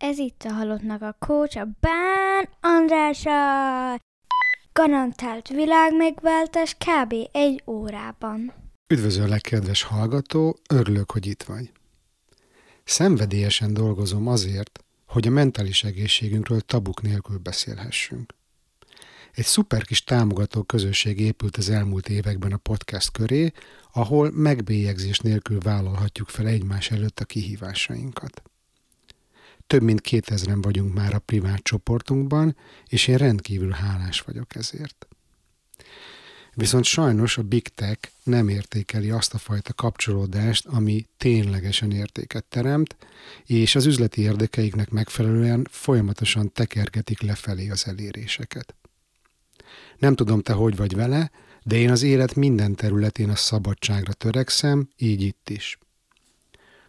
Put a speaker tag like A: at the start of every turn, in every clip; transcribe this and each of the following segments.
A: Ez itt a halottnak a kócs, a Bán Andrása. Garantált világmegváltás kb. egy órában.
B: Üdvözöllek, kedves hallgató, örülök, hogy itt vagy. Szenvedélyesen dolgozom azért, hogy a mentális egészségünkről tabuk nélkül beszélhessünk. Egy szuper kis támogató közösség épült az elmúlt években a podcast köré, ahol megbélyegzés nélkül vállalhatjuk fel egymás előtt a kihívásainkat. Több mint kétezren vagyunk már a privát csoportunkban, és én rendkívül hálás vagyok ezért. Viszont sajnos a Big Tech nem értékeli azt a fajta kapcsolódást, ami ténylegesen értéket teremt, és az üzleti érdekeiknek megfelelően folyamatosan tekergetik lefelé az eléréseket. Nem tudom, te hogy vagy vele, de én az élet minden területén a szabadságra törekszem, így itt is.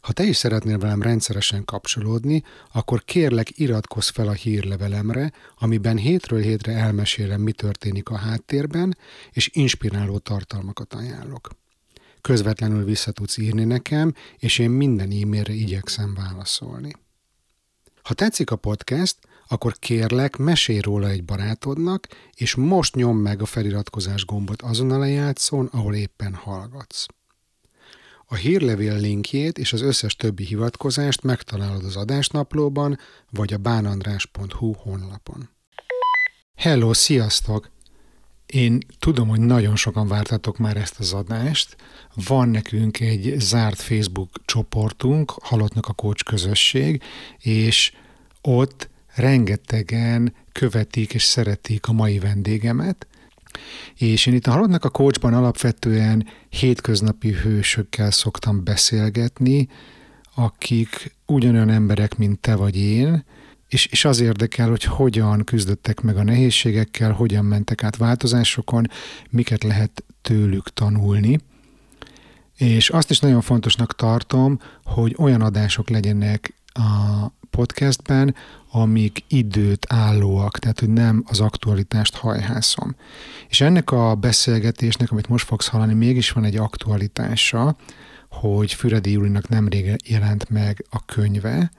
B: Ha te is szeretnél velem rendszeresen kapcsolódni, akkor kérlek iratkozz fel a hírlevelemre, amiben hétről hétre elmesélem, mi történik a háttérben, és inspiráló tartalmakat ajánlok. Közvetlenül vissza tudsz írni nekem, és én minden e-mailre igyekszem válaszolni. Ha tetszik a podcast, akkor kérlek, mesélj róla egy barátodnak, és most nyom meg a feliratkozás gombot azon a lejátszón, ahol éppen hallgatsz. A hírlevél linkjét és az összes többi hivatkozást megtalálod az adásnaplóban, vagy a bánandrás.hu honlapon. Hello, sziasztok! Én tudom, hogy nagyon sokan vártatok már ezt az adást. Van nekünk egy zárt Facebook csoportunk, Halottnak a Kócs közösség, és ott rengetegen követik és szeretik a mai vendégemet, és én itt a Halottnak a Coachban alapvetően hétköznapi hősökkel szoktam beszélgetni, akik ugyanolyan emberek, mint te vagy én, és, és az érdekel, hogy hogyan küzdöttek meg a nehézségekkel, hogyan mentek át változásokon, miket lehet tőlük tanulni. És azt is nagyon fontosnak tartom, hogy olyan adások legyenek a podcastben, amik időt állóak, tehát hogy nem az aktualitást hajhászom. És ennek a beszélgetésnek, amit most fogsz hallani, mégis van egy aktualitása, hogy Füredi Julinak nemrég jelent meg a könyve,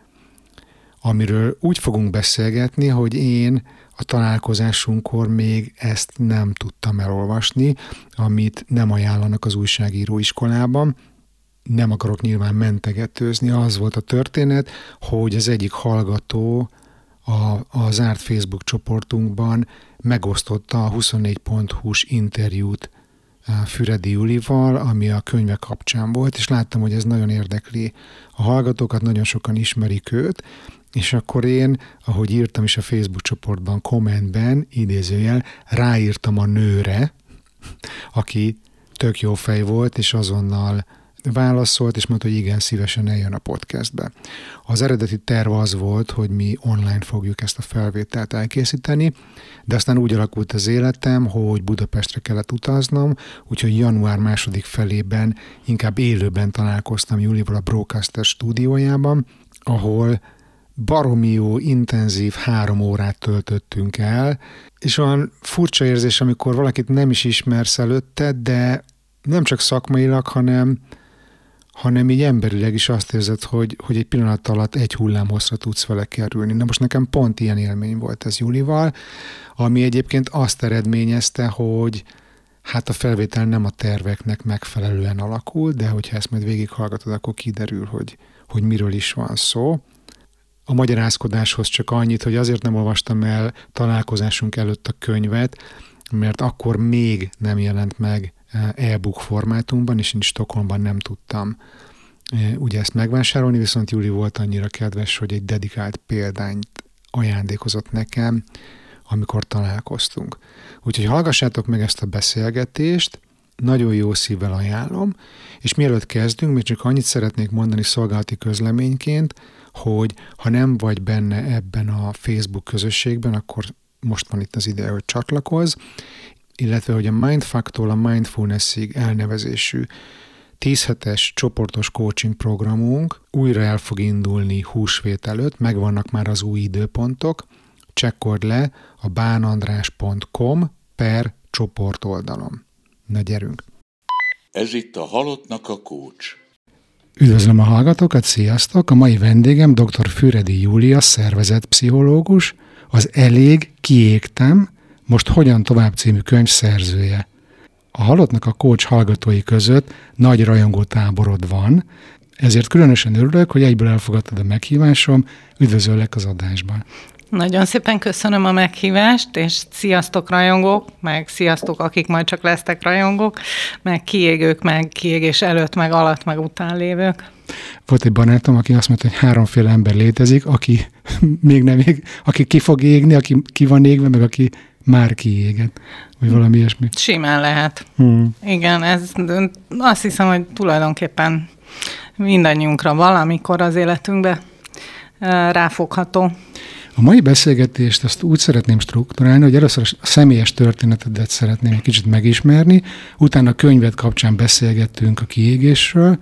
B: amiről úgy fogunk beszélgetni, hogy én a találkozásunkkor még ezt nem tudtam elolvasni, amit nem ajánlanak az újságíró iskolában, nem akarok nyilván mentegetőzni, az volt a történet, hogy az egyik hallgató a, a zárt Facebook csoportunkban megosztotta a 24.hu-s interjút eh, Füredi Julival, ami a könyve kapcsán volt, és láttam, hogy ez nagyon érdekli a hallgatókat, nagyon sokan ismerik őt, és akkor én, ahogy írtam is a Facebook csoportban, kommentben, idézőjel, ráírtam a nőre, aki tök jó fej volt, és azonnal válaszolt, és mondta, hogy igen, szívesen eljön a podcastbe. Az eredeti terv az volt, hogy mi online fogjuk ezt a felvételt elkészíteni, de aztán úgy alakult az életem, hogy Budapestre kellett utaznom, úgyhogy január második felében inkább élőben találkoztam Julival a Broadcaster stúdiójában, ahol baromi jó, intenzív három órát töltöttünk el, és olyan furcsa érzés, amikor valakit nem is ismersz előtte, de nem csak szakmailag, hanem hanem így emberileg is azt érzed, hogy, hogy egy pillanat alatt egy hullám hosszra tudsz vele kerülni. Na most nekem pont ilyen élmény volt ez Julival, ami egyébként azt eredményezte, hogy hát a felvétel nem a terveknek megfelelően alakul, de hogyha ezt majd végighallgatod, akkor kiderül, hogy, hogy miről is van szó. A magyarázkodáshoz csak annyit, hogy azért nem olvastam el találkozásunk előtt a könyvet, mert akkor még nem jelent meg e-book formátumban, és én Stockholmban nem tudtam e, ugye ezt megvásárolni, viszont Júli volt annyira kedves, hogy egy dedikált példányt ajándékozott nekem, amikor találkoztunk. Úgyhogy hallgassátok meg ezt a beszélgetést, nagyon jó szívvel ajánlom, és mielőtt kezdünk, még csak annyit szeretnék mondani szolgálati közleményként, hogy ha nem vagy benne ebben a Facebook közösségben, akkor most van itt az ideje, hogy csatlakozz, illetve hogy a Mindfuck-tól a Mindfulnessig elnevezésű 10 hetes csoportos coaching programunk újra el fog indulni húsvét előtt, megvannak már az új időpontok, csekkold le a bánandrás.com per csoport oldalon. Na gyerünk!
C: Ez itt a Halottnak a Kócs.
B: Üdvözlöm a hallgatókat, sziasztok! A mai vendégem dr. Füredi Júlia, szervezetpszichológus, az Elég, kiégtem, most hogyan tovább című könyv szerzője. A Halottnak a coach hallgatói között nagy rajongó táborod van, ezért különösen örülök, hogy egyből elfogadtad a meghívásom, üdvözöllek az adásban.
C: Nagyon szépen köszönöm a meghívást, és sziasztok rajongók, meg sziasztok, akik majd csak lesztek rajongók, meg kiégők, meg kiégés előtt, meg alatt, meg után lévők.
B: Volt egy barátom, aki azt mondta, hogy háromféle ember létezik, aki még nem ég, aki ki fog égni, aki ki van égve, meg aki már kiégett, vagy valami ilyesmi.
C: Simán lehet. Hmm. Igen, ez azt hiszem, hogy tulajdonképpen mindannyiunkra valamikor az életünkbe ráfogható.
B: A mai beszélgetést azt úgy szeretném strukturálni, hogy először a személyes történetedet szeretném egy kicsit megismerni, utána a könyvet kapcsán beszélgettünk a kiégésről,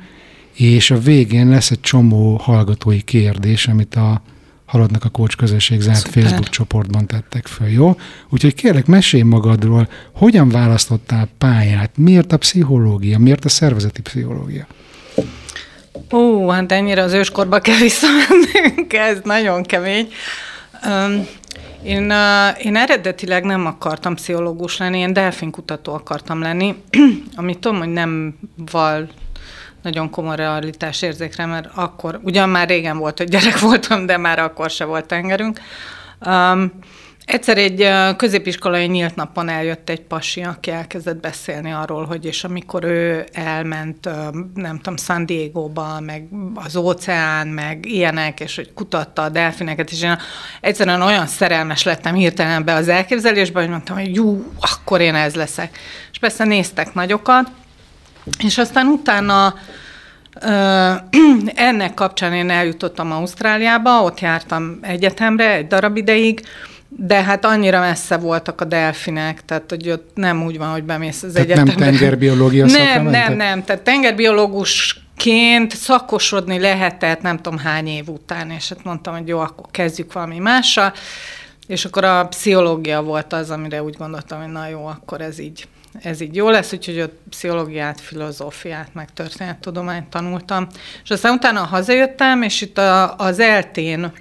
B: és a végén lesz egy csomó hallgatói kérdés, amit a Haladnak a Kócs közösség zárt Szuper. Facebook csoportban tettek föl, jó? Úgyhogy kérlek, mesélj magadról, hogyan választottál pályát, miért a pszichológia, miért a szervezeti pszichológia?
C: Ó, hát ennyire az őskorba kell visszamennünk, ez nagyon kemény. Um, én, uh, én eredetileg nem akartam pszichológus lenni, én delfinkutató akartam lenni, amit tudom, hogy nem val nagyon komoly realitás érzékre, mert akkor, ugyan már régen volt, hogy gyerek voltam, de már akkor se volt tengerünk. Um, Egyszer egy középiskolai nyílt napon eljött egy pasi, aki elkezdett beszélni arról, hogy és amikor ő elment, nem tudom, San Diego-ba, meg az óceán, meg ilyenek, és hogy kutatta a delfineket, és én egyszerűen olyan szerelmes lettem hirtelen be az elképzelésbe, hogy mondtam, hogy jó, akkor én ez leszek. És persze néztek nagyokat, és aztán utána ennek kapcsán én eljutottam Ausztráliába, ott jártam egyetemre egy darab ideig, de hát annyira messze voltak a delfinek, tehát hogy ott nem úgy van, hogy bemész az
B: tehát egyetemre. nem tengerbiológia
C: Nem, nem, nem, tehát tengerbiológusként szakosodni lehetett nem tudom hány év után, és hát mondtam, hogy jó, akkor kezdjük valami mással, és akkor a pszichológia volt az, amire úgy gondoltam, hogy na jó, akkor ez így, ez így jó lesz, úgyhogy ott pszichológiát, filozófiát, meg történettudományt tanultam. És aztán utána hazajöttem, és itt a, az eltén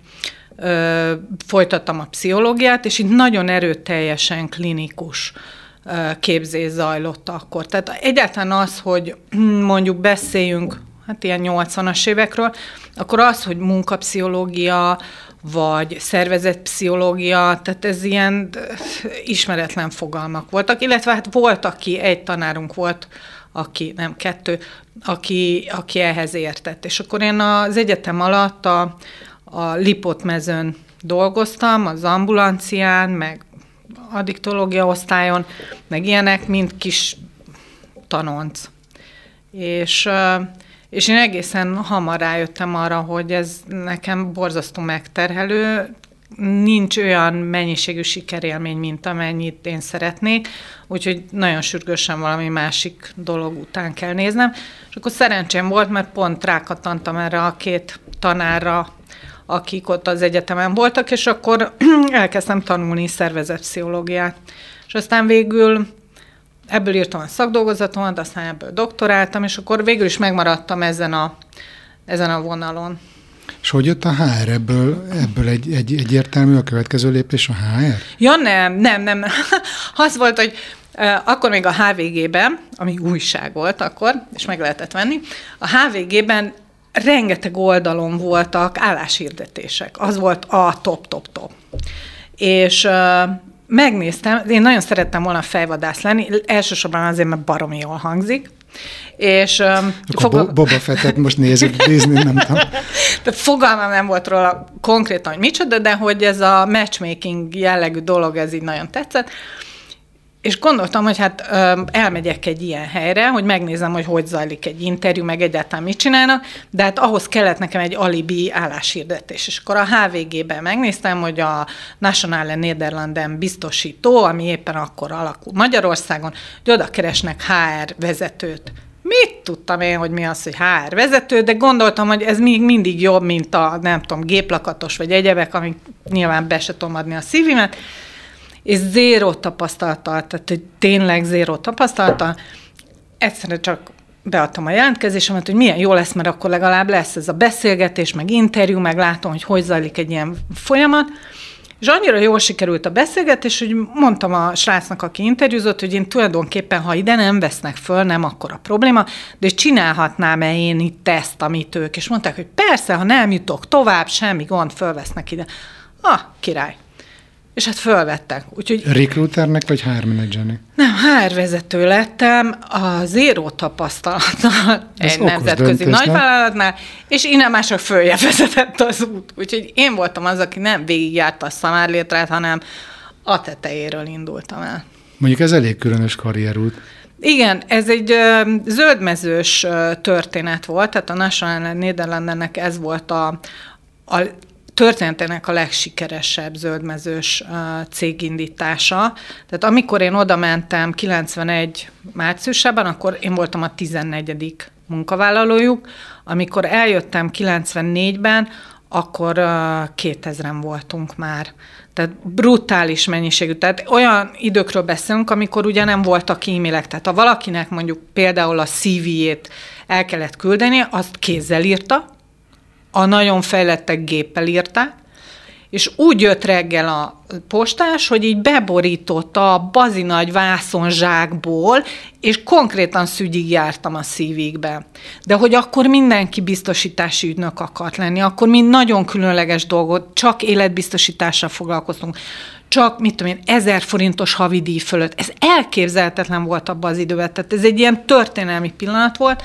C: ö, folytattam a pszichológiát, és itt nagyon erőteljesen klinikus képzés zajlott akkor. Tehát egyáltalán az, hogy mondjuk beszéljünk, hát ilyen 80-as évekről, akkor az, hogy munkapszichológia, vagy szervezetpszichológia, tehát ez ilyen ismeretlen fogalmak voltak, illetve hát volt, aki, egy tanárunk volt, aki, nem kettő, aki, aki ehhez értett. És akkor én az egyetem alatt a, a Lipot mezőn dolgoztam, az ambulancián, meg addiktológia osztályon, meg ilyenek, mint kis tanonc. És, és én egészen hamar rájöttem arra, hogy ez nekem borzasztó megterhelő, nincs olyan mennyiségű sikerélmény, mint amennyit én szeretnék, úgyhogy nagyon sürgősen valami másik dolog után kell néznem. És akkor szerencsém volt, mert pont rákattantam erre a két tanárra, akik ott az egyetemen voltak, és akkor elkezdtem tanulni szervezetpszichológiát. És aztán végül ebből írtam a szakdolgozatomat, aztán ebből doktoráltam, és akkor végül is megmaradtam ezen a, ezen a vonalon.
B: És hogy jött a HR ebből, ebből egy, egy, egyértelmű a következő lépés a HR?
C: Ja nem, nem, nem. Az volt, hogy akkor még a HVG-ben, ami újság volt akkor, és meg lehetett venni, a HVG-ben rengeteg oldalon voltak álláshirdetések. Az volt a top-top-top. És uh, megnéztem, én nagyon szerettem volna fejvadász lenni, elsősorban azért, mert baromi jól hangzik, és... Um,
B: fogad... Boba Fettet most nézzük, Disney, nem tudom.
C: Tehát fogalmam nem volt róla konkrétan, hogy micsoda, de hogy ez a matchmaking jellegű dolog, ez így nagyon tetszett. És gondoltam, hogy hát ö, elmegyek egy ilyen helyre, hogy megnézem, hogy hogy zajlik egy interjú, meg egyáltalán mit csinálnak, de hát ahhoz kellett nekem egy alibi álláshirdetés. És akkor a HVG-ben megnéztem, hogy a Nationale Nederlanden biztosító, ami éppen akkor alakul Magyarországon, hogy oda keresnek HR vezetőt. Mit tudtam én, hogy mi az, hogy HR vezető, de gondoltam, hogy ez még mindig jobb, mint a, nem tudom, géplakatos vagy egyebek, amik nyilván be se tudom adni a szívimet és zéró tapasztalata, tehát hogy tényleg zéró tapasztalata, egyszerűen csak beadtam a jelentkezésemet, hogy milyen jó lesz, mert akkor legalább lesz ez a beszélgetés, meg interjú, meg látom, hogy hogy zajlik egy ilyen folyamat. És annyira jól sikerült a beszélgetés, hogy mondtam a srácnak, aki interjúzott, hogy én tulajdonképpen, ha ide nem vesznek föl, nem akkor a probléma, de csinálhatnám-e én itt ezt, amit ők, és mondták, hogy persze, ha nem jutok tovább, semmi gond, fölvesznek ide. Ah, király és hát fölvettek.
B: Úgyhogy, Recruiternek vagy HR menedzsernek?
C: Nem, HR vezető lettem a zéró tapasztalattal Ez egy nemzetközi nagyvállalatnál, és innen másra följe vezetett az út. Úgyhogy én voltam az, aki nem végigjárta a szamárlétrát, hanem a tetejéről indultam el.
B: Mondjuk ez elég különös karrierút.
C: Igen, ez egy ö, zöldmezős ö, történet volt, tehát a National Nederlandennek ez volt a, a történetének a legsikeresebb zöldmezős cégindítása. Tehát amikor én oda mentem 91 márciusában, akkor én voltam a 14. munkavállalójuk. Amikor eljöttem 94-ben, akkor 2000-en voltunk már. Tehát brutális mennyiségű. Tehát olyan időkről beszélünk, amikor ugye nem voltak e-mailek. Tehát ha valakinek mondjuk például a CV-jét el kellett küldeni, azt kézzel írta, a nagyon fejlettek géppel írták, és úgy jött reggel a postás, hogy így beborította a bazinagy vászonzsákból, és konkrétan szügyig jártam a szívikbe. De hogy akkor mindenki biztosítási ügynök akart lenni, akkor mi nagyon különleges dolgot, csak életbiztosítással foglalkoztunk, csak, mit tudom én, ezer forintos havidíj fölött. Ez elképzelhetetlen volt abban az időben, tehát ez egy ilyen történelmi pillanat volt,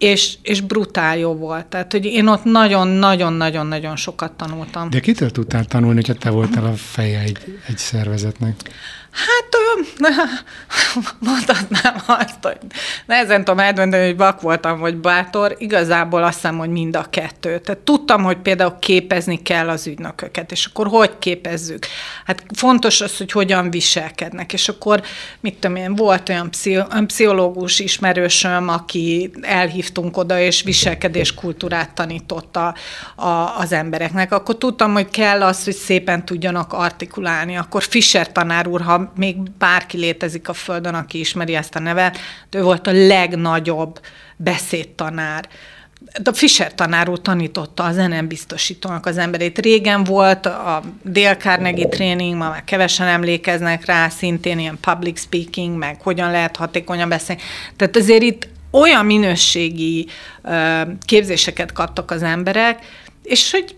C: és, és brutál jó volt. Tehát, hogy én ott nagyon-nagyon-nagyon-nagyon sokat tanultam.
B: De kitől tudtál tanulni, hogyha te voltál a feje egy, egy szervezetnek?
C: Hát mondhatnám azt, hogy nehezen tudom eldönteni, hogy vak voltam, vagy bátor. Igazából azt hiszem, hogy mind a kettő. Tehát tudtam, hogy például képezni kell az ügynököket, és akkor hogy képezzük? Hát fontos az, hogy hogyan viselkednek, és akkor, mit tudom én, volt olyan pszichológus ismerősöm, aki elhívtunk oda, és viselkedéskultúrát tanította a, az embereknek. Akkor tudtam, hogy kell az, hogy szépen tudjanak artikulálni. Akkor Fischer tanár úr, ha még bárki létezik a Földön, aki ismeri ezt a nevet, de ő volt a legnagyobb beszédtanár. A Fischer tanár úr tanította az NM biztosítónak az emberét. Régen volt a Dale Carnegie training, ma már kevesen emlékeznek rá, szintén ilyen public speaking, meg hogyan lehet hatékonyan beszélni. Tehát azért itt olyan minőségi képzéseket kaptak az emberek, és hogy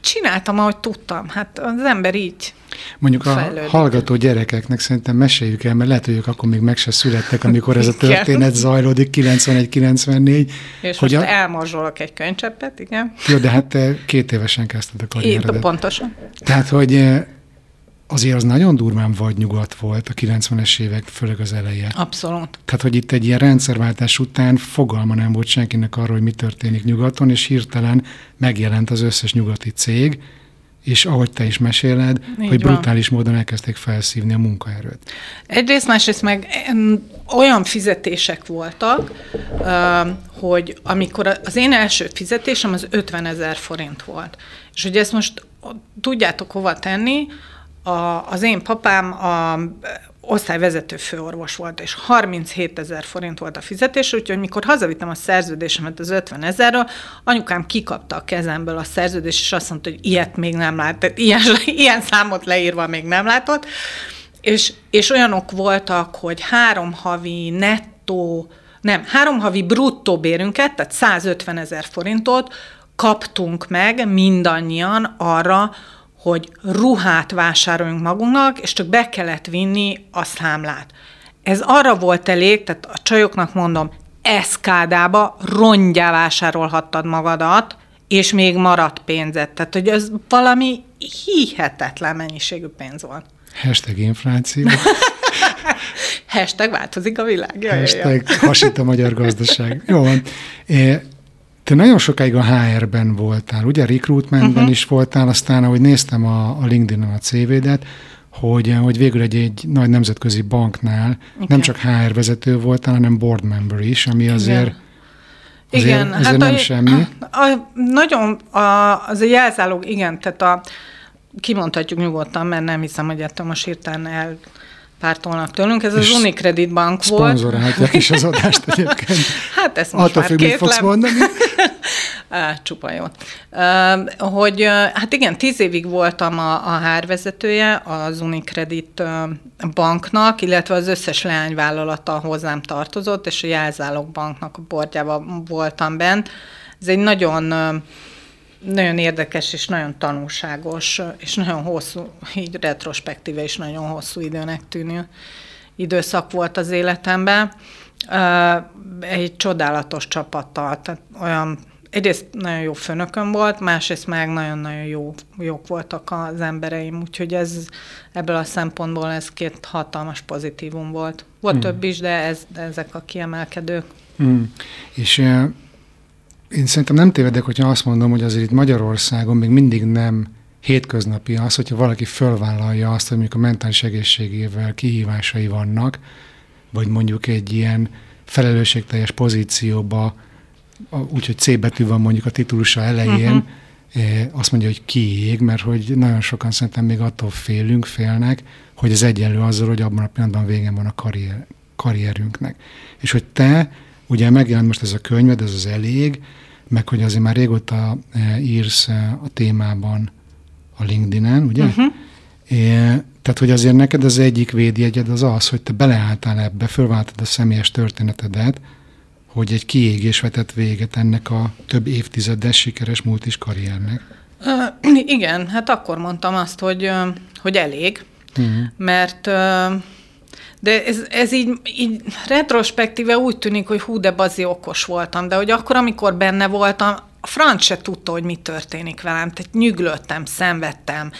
C: csináltam, ahogy tudtam. Hát az ember így
B: Mondjuk a fejlődik. hallgató gyerekeknek szerintem meséljük el, mert lehet, hogy ők akkor még meg se születtek, amikor ez a történet zajlódik, 91-94.
C: És hogy most a... elmorzsolok egy könycseppet, igen.
B: Jó, de hát te két évesen kezdted a karrieredet.
C: pontosan.
B: Tehát, hogy eh, azért az nagyon durván vagy nyugat volt a 90-es évek, főleg az eleje.
C: Abszolút.
B: Tehát, hogy itt egy ilyen rendszerváltás után fogalma nem volt senkinek arról, hogy mi történik nyugaton, és hirtelen megjelent az összes nyugati cég, és ahogy te is meséled, Így hogy van. brutális módon elkezdték felszívni a munkaerőt.
C: Egyrészt, másrészt meg olyan fizetések voltak, hogy amikor az én első fizetésem az 50 ezer forint volt. És hogy ezt most tudjátok hova tenni, a, az én papám a osztályvezető főorvos volt, és 37 ezer forint volt a fizetés, úgyhogy mikor hazavittem a szerződésemet az 50 ezerről, anyukám kikapta a kezemből a szerződést, és azt mondta, hogy ilyet még nem lát, tehát ilyen, ilyen számot leírva még nem látott, és, és olyanok voltak, hogy három havi nettó, nem, három havi bruttó bérünket, tehát 150 ezer forintot kaptunk meg mindannyian arra, hogy ruhát vásároljunk magunknak, és csak be kellett vinni a számlát. Ez arra volt elég, tehát a csajoknak mondom, eszkádába rongyá vásárolhattad magadat, és még maradt pénzed. Tehát, hogy ez valami hihetetlen mennyiségű pénz volt.
B: Hashtag infláció.
C: Hashtag változik a világ.
B: Jaj, Hashtag jaj. hasít a magyar gazdaság. Jó van. Te nagyon sokáig a HR-ben voltál, ugye recruitmentben uh-huh. is voltál, aztán ahogy néztem a, a LinkedIn-en a CV-det, hogy, hogy végül egy, egy nagy nemzetközi banknál okay. nem csak HR vezető voltál, hanem board member is, ami azért Igen. Azért, igen, azért hát nem a, semmi.
C: A, a, nagyon, a, az a jelzálog, igen, tehát a, kimondhatjuk nyugodtan, mert nem hiszem, hogy ettől most hirtelen el pártolnak tőlünk. Ez az Unicredit Bank volt.
B: Szponzorálják is az adást egyébként.
C: Hát ezt most
B: Attól
C: már
B: függ, fogsz mondani.
C: Csupa jó. Hogy hát igen, tíz évig voltam a, a hárvezetője az Unicredit banknak, illetve az összes leányvállalata hozzám tartozott, és a Jelzálog banknak a bordjában voltam bent. Ez egy nagyon nagyon érdekes és nagyon tanulságos, és nagyon hosszú, így retrospektíve is nagyon hosszú időnek tűnő időszak volt az életemben. Egy csodálatos csapattal, tehát olyan egyrészt nagyon jó főnököm volt, másrészt meg nagyon-nagyon jó, jók voltak az embereim, úgyhogy ez ebből a szempontból ez két hatalmas pozitívum volt. Volt hmm. több is, de ez, ezek a kiemelkedők.
B: Mm. És én szerintem nem tévedek, hogyha azt mondom, hogy azért itt Magyarországon még mindig nem hétköznapi az, hogyha valaki fölvállalja azt, hogy mondjuk a mentális egészségével kihívásai vannak, vagy mondjuk egy ilyen felelősségteljes pozícióba, úgyhogy C betű van mondjuk a titulusa elején, uh-huh. azt mondja, hogy kiég, mert hogy nagyon sokan szerintem még attól félünk, félnek, hogy ez egyenlő azzal, hogy abban a pillanatban vége van a karrier, karrierünknek. És hogy te, ugye megjelent most ez a könyved, ez az elég, meg hogy azért már régóta eh, írsz eh, a témában a LinkedIn-en, ugye? Uh-huh. É, tehát, hogy azért neked az egyik védjegyed az az, hogy te beleálltál ebbe, fölváltad a személyes történetedet, hogy egy kiégés vetett véget ennek a több évtizedes sikeres multis karriernek.
C: Ö, igen, hát akkor mondtam azt, hogy, hogy elég,
B: Uh-huh.
C: mert ö, de ez, ez így, így retrospektíve úgy tűnik, hogy hú, de bazi okos voltam, de hogy akkor, amikor benne voltam, a franc se tudta, hogy mi történik velem, tehát nyüglöttem, szenvedtem,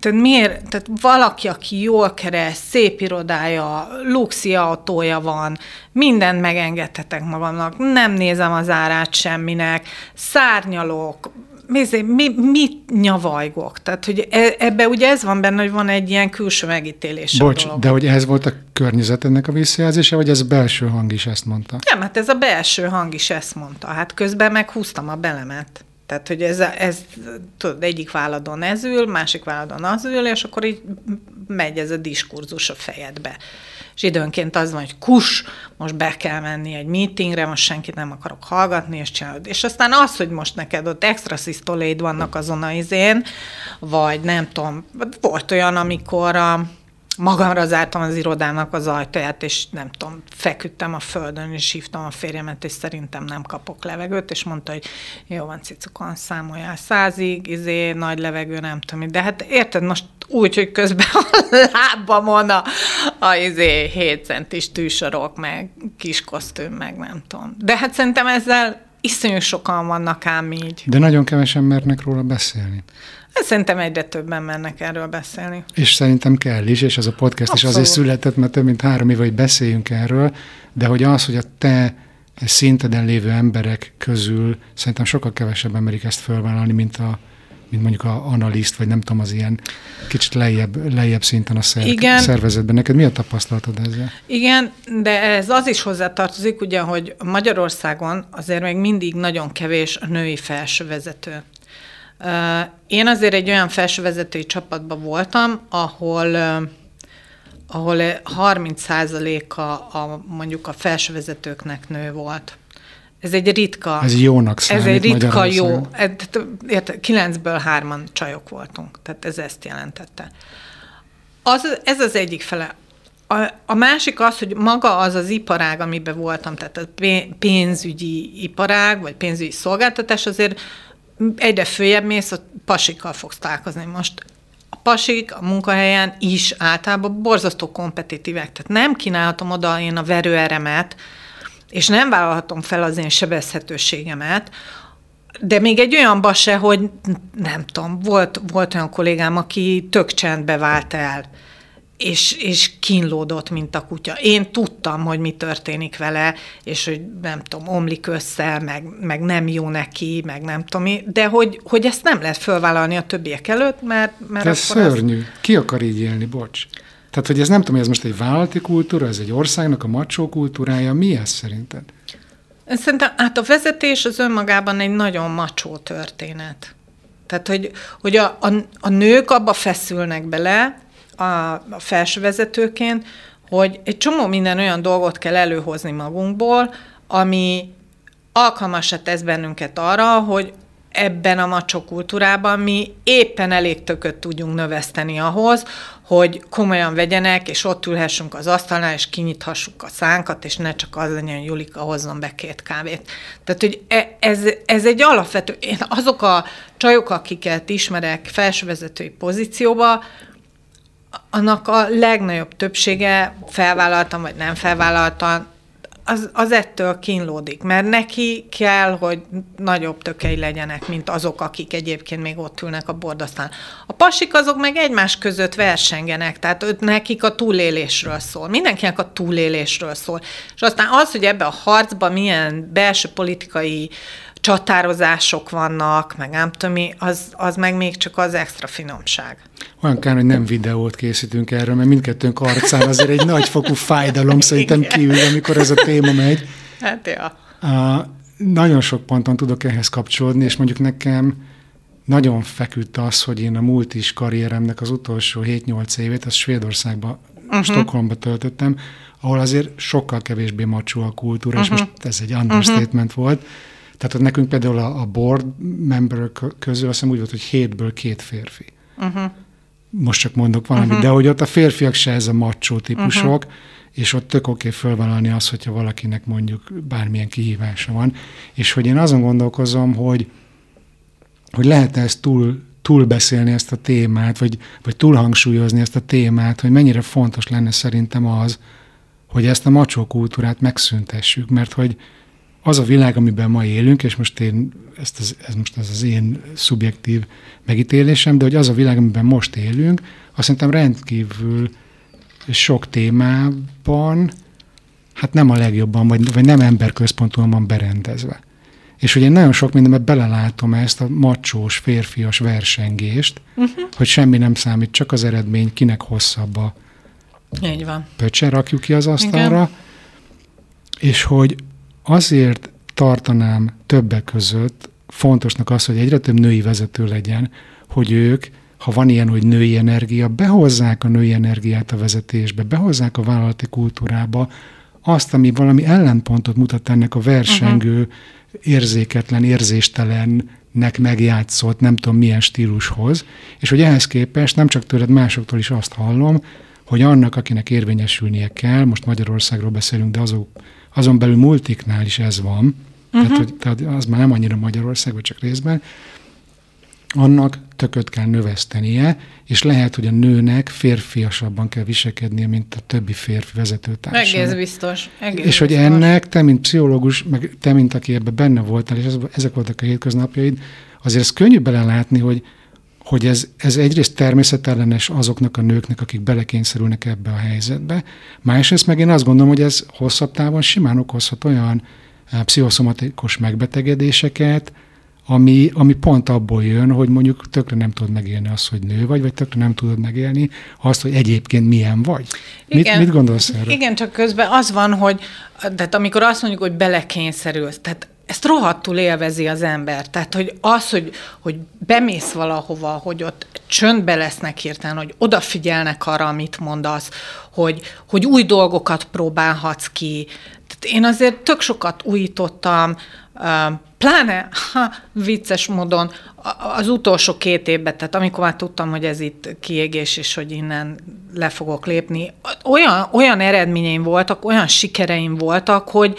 C: tehát miért, tehát valaki, aki jól keres, szép irodája, luxi autója van, mindent megengedhetek magamnak, nem nézem az árát semminek, szárnyalok, mi, mi, mit nyavajgok? Tehát, hogy e- ebbe ugye ez van benne, hogy van egy ilyen külső megítélés
B: Bocs, de hogy ez volt a környezetednek a visszajelzése, vagy ez belső hang is ezt mondta?
C: Nem, hát ez a belső hang is ezt mondta. Hát közben meghúztam a belemet. Tehát, hogy ez, ez tudod, egyik válladon ez ül, másik válladon az ül, és akkor így megy ez a diskurzus a fejedbe. És időnként az van, hogy kus, most be kell menni egy meetingre, most senkit nem akarok hallgatni, és csinálod. És aztán az, hogy most neked ott extra szisztoléid vannak azon a izén, vagy nem tudom, volt olyan, amikor a, magamra zártam az irodának az ajtaját, és nem tudom, feküdtem a földön, és hívtam a férjemet, és szerintem nem kapok levegőt, és mondta, hogy jó van, cicukon, számoljál százig, izé, nagy levegő, nem tudom, de hát érted, most úgy, hogy közben a lábamon a, a izé, 7 centis tűsarok, meg kis kosztüm, meg nem tudom. De hát szerintem ezzel iszonyú sokan vannak ám így.
B: De nagyon kevesen mernek róla beszélni.
C: Hát szerintem egyre többen mennek erről beszélni.
B: És szerintem kell is, és ez a podcast Abszolút. is azért született, mert több mint három éve, hogy beszéljünk erről, de hogy az, hogy a te szinteden lévő emberek közül szerintem sokkal kevesebben merik ezt fölvállalni, mint a mint mondjuk a analiszt, vagy nem tudom, az ilyen kicsit lejjebb, lejjebb szinten a szer-
C: Igen.
B: szervezetben. Neked mi a tapasztalatod ezzel?
C: Igen, de ez az is hozzátartozik, ugye, hogy Magyarországon azért még mindig nagyon kevés a női felsővezető. Én azért egy olyan felsővezetői csapatban voltam, ahol ahol 30%-a a, mondjuk a felsővezetőknek nő volt. Ez egy ritka.
B: Ez jónak számít
C: Ez egy ritka jó. Érted, kilencből hárman csajok voltunk. Tehát ez ezt jelentette. Az, ez az egyik fele. A, a másik az, hogy maga az az iparág, amiben voltam, tehát a pé- pénzügyi iparág, vagy pénzügyi szolgáltatás, azért egyre följebb mész, a pasikkal fogsz találkozni. Most a pasik a munkahelyen is általában borzasztó kompetitívek, tehát nem kínálhatom oda én a verőeremet, és nem vállalhatom fel az én sebezhetőségemet, de még egy olyanba se, hogy nem tudom, volt, volt olyan kollégám, aki tök csendbe vált el, és, és kínlódott, mint a kutya. Én tudtam, hogy mi történik vele, és hogy nem tudom, omlik össze, meg, meg nem jó neki, meg nem tudom de hogy, hogy ezt nem lehet fölvállalni a többiek előtt, mert, mert
B: ez
C: akkor az-
B: szörnyű. Ki akar így élni, bocs? Tehát, hogy ez nem tudom, ez most egy vállalati kultúra, ez egy országnak a macsó kultúrája, mi ez szerinted?
C: Szerintem hát a vezetés az önmagában egy nagyon macsó történet. Tehát, hogy, hogy a, a, a nők abba feszülnek bele, a, felsővezetőként, hogy egy csomó minden olyan dolgot kell előhozni magunkból, ami alkalmasra tesz bennünket arra, hogy ebben a macsó kultúrában mi éppen elég tököt tudjunk növeszteni ahhoz, hogy komolyan vegyenek, és ott ülhessünk az asztalnál, és kinyithassuk a szánkat, és ne csak az legyen, hogy Julika hozzon be két kávét. Tehát, hogy e, ez, ez egy alapvető, én azok a csajok, akiket ismerek felsővezetői pozícióba, annak a legnagyobb többsége felvállaltan vagy nem felvállaltan az, az ettől kínlódik, mert neki kell, hogy nagyobb tökei legyenek, mint azok, akik egyébként még ott ülnek a bordasztán. A pasik azok meg egymás között versengenek, tehát őt, nekik a túlélésről szól. Mindenkinek a túlélésről szól. És aztán az, hogy ebbe a harcban milyen belső politikai csatározások vannak, meg nem tudom mi, az, az meg még csak az extra finomság.
B: Olyan kár, hogy nem videót készítünk erről, mert mindkettőnk arcán azért egy nagyfokú fájdalom szerintem kívül, amikor ez a téma megy.
C: Hát ja.
B: Uh, nagyon sok ponton tudok ehhez kapcsolódni, és mondjuk nekem nagyon feküdt az, hogy én a múlt is karrieremnek az utolsó 7-8 évét, azt Svédországban, uh-huh. Stockholmba töltöttem, ahol azért sokkal kevésbé macsó a kultúra, uh-huh. és most ez egy understatement uh-huh. volt, tehát ott nekünk például a, a board member közül azt hiszem úgy volt, hogy hétből két férfi. Uh-huh. Most csak mondok valamit, uh-huh. de hogy ott a férfiak se ez a macsó típusok, uh-huh. és ott tök oké fölvállalni azt, hogyha valakinek mondjuk bármilyen kihívása van. És hogy én azon gondolkozom, hogy, hogy lehet ezt túl, túl beszélni ezt a témát, vagy, vagy túl hangsúlyozni ezt a témát, hogy mennyire fontos lenne szerintem az, hogy ezt a macsó kultúrát megszüntessük, mert hogy az a világ, amiben ma élünk, és most én, ezt az, ez most ez az én szubjektív megítélésem, de hogy az a világ, amiben most élünk, azt szerintem rendkívül sok témában, hát nem a legjobban, vagy, vagy nem emberközpontúan van berendezve. És hogy én nagyon sok mindenben belelátom ezt a macsós, férfias versengést, uh-huh. hogy semmi nem számít, csak az eredmény, kinek hosszabb a
C: Így van.
B: pöccse, rakjuk ki az asztalra, Igen. és hogy azért tartanám többek között fontosnak az, hogy egyre több női vezető legyen, hogy ők, ha van ilyen, hogy női energia, behozzák a női energiát a vezetésbe, behozzák a vállalati kultúrába azt, ami valami ellenpontot mutat ennek a versengő, uh-huh. érzéketlen, érzéstelennek megjátszott, nem tudom milyen stílushoz, és hogy ehhez képest nem csak tőled, másoktól is azt hallom, hogy annak, akinek érvényesülnie kell, most Magyarországról beszélünk, de azok azon belül multiknál is ez van, uh-huh. tehát, mhm. hogy, tehát az már nem annyira Magyarország, vagy csak részben, annak tököt kell növesztenie, és lehet, hogy a nőnek férfiasabban kell viselkednie, mint a többi férfi vezetőtársam.
C: Egész biztos. Egész
B: és hogy biztos. ennek, te, mint pszichológus, meg te, mint aki ebben benne voltál, és ezek voltak a hétköznapjaid, azért ez könnyű belelátni, hogy hogy ez, ez egyrészt természetellenes azoknak a nőknek, akik belekényszerülnek ebbe a helyzetbe, másrészt meg én azt gondolom, hogy ez hosszabb távon simán okozhat olyan eh, pszichoszomatikus megbetegedéseket, ami, ami pont abból jön, hogy mondjuk tökre nem tudod megélni azt, hogy nő vagy, vagy tökre nem tudod megélni azt, hogy egyébként milyen vagy. Igen, mit, mit gondolsz erről?
C: Igen, csak közben az van, hogy tehát amikor azt mondjuk, hogy belekényszerülsz, tehát ezt rohadtul élvezi az ember. Tehát, hogy az, hogy, hogy bemész valahova, hogy ott csöndbe lesznek hirtelen, hogy odafigyelnek arra, amit mondasz, hogy, hogy új dolgokat próbálhatsz ki. Tehát én azért tök sokat újítottam, pláne, ha, vicces módon, az utolsó két évben, tehát amikor már tudtam, hogy ez itt kiégés, és hogy innen le fogok lépni, olyan, olyan eredményeim voltak, olyan sikereim voltak, hogy,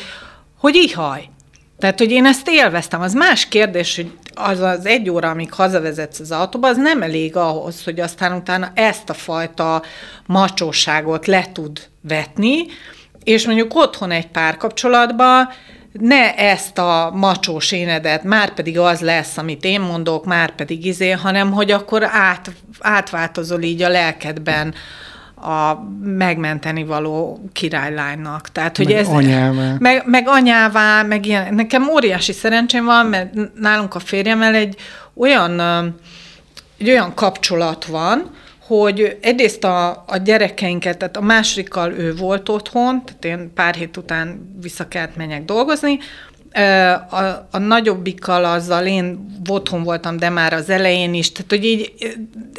C: hogy ihaj. Tehát, hogy én ezt élveztem. Az más kérdés, hogy az az egy óra, amíg hazavezetsz az autóba, az nem elég ahhoz, hogy aztán utána ezt a fajta macsóságot le tud vetni, és mondjuk otthon egy párkapcsolatban ne ezt a macsós énedet, már pedig az lesz, amit én mondok, már pedig izé, hanem hogy akkor át, átváltozol így a lelkedben, a megmenteni való királylánynak. Tehát, hogy
B: meg
C: ez,
B: anyává.
C: Meg, meg anyává, meg ilyen. Nekem óriási szerencsém van, mert nálunk a férjemmel egy olyan, egy olyan kapcsolat van, hogy egyrészt a, a gyerekeinket, tehát a másodikkal ő volt otthon, tehát én pár hét után vissza kellett menjek dolgozni, a, a nagyobbikkal azzal én otthon voltam, de már az elején is, tehát hogy így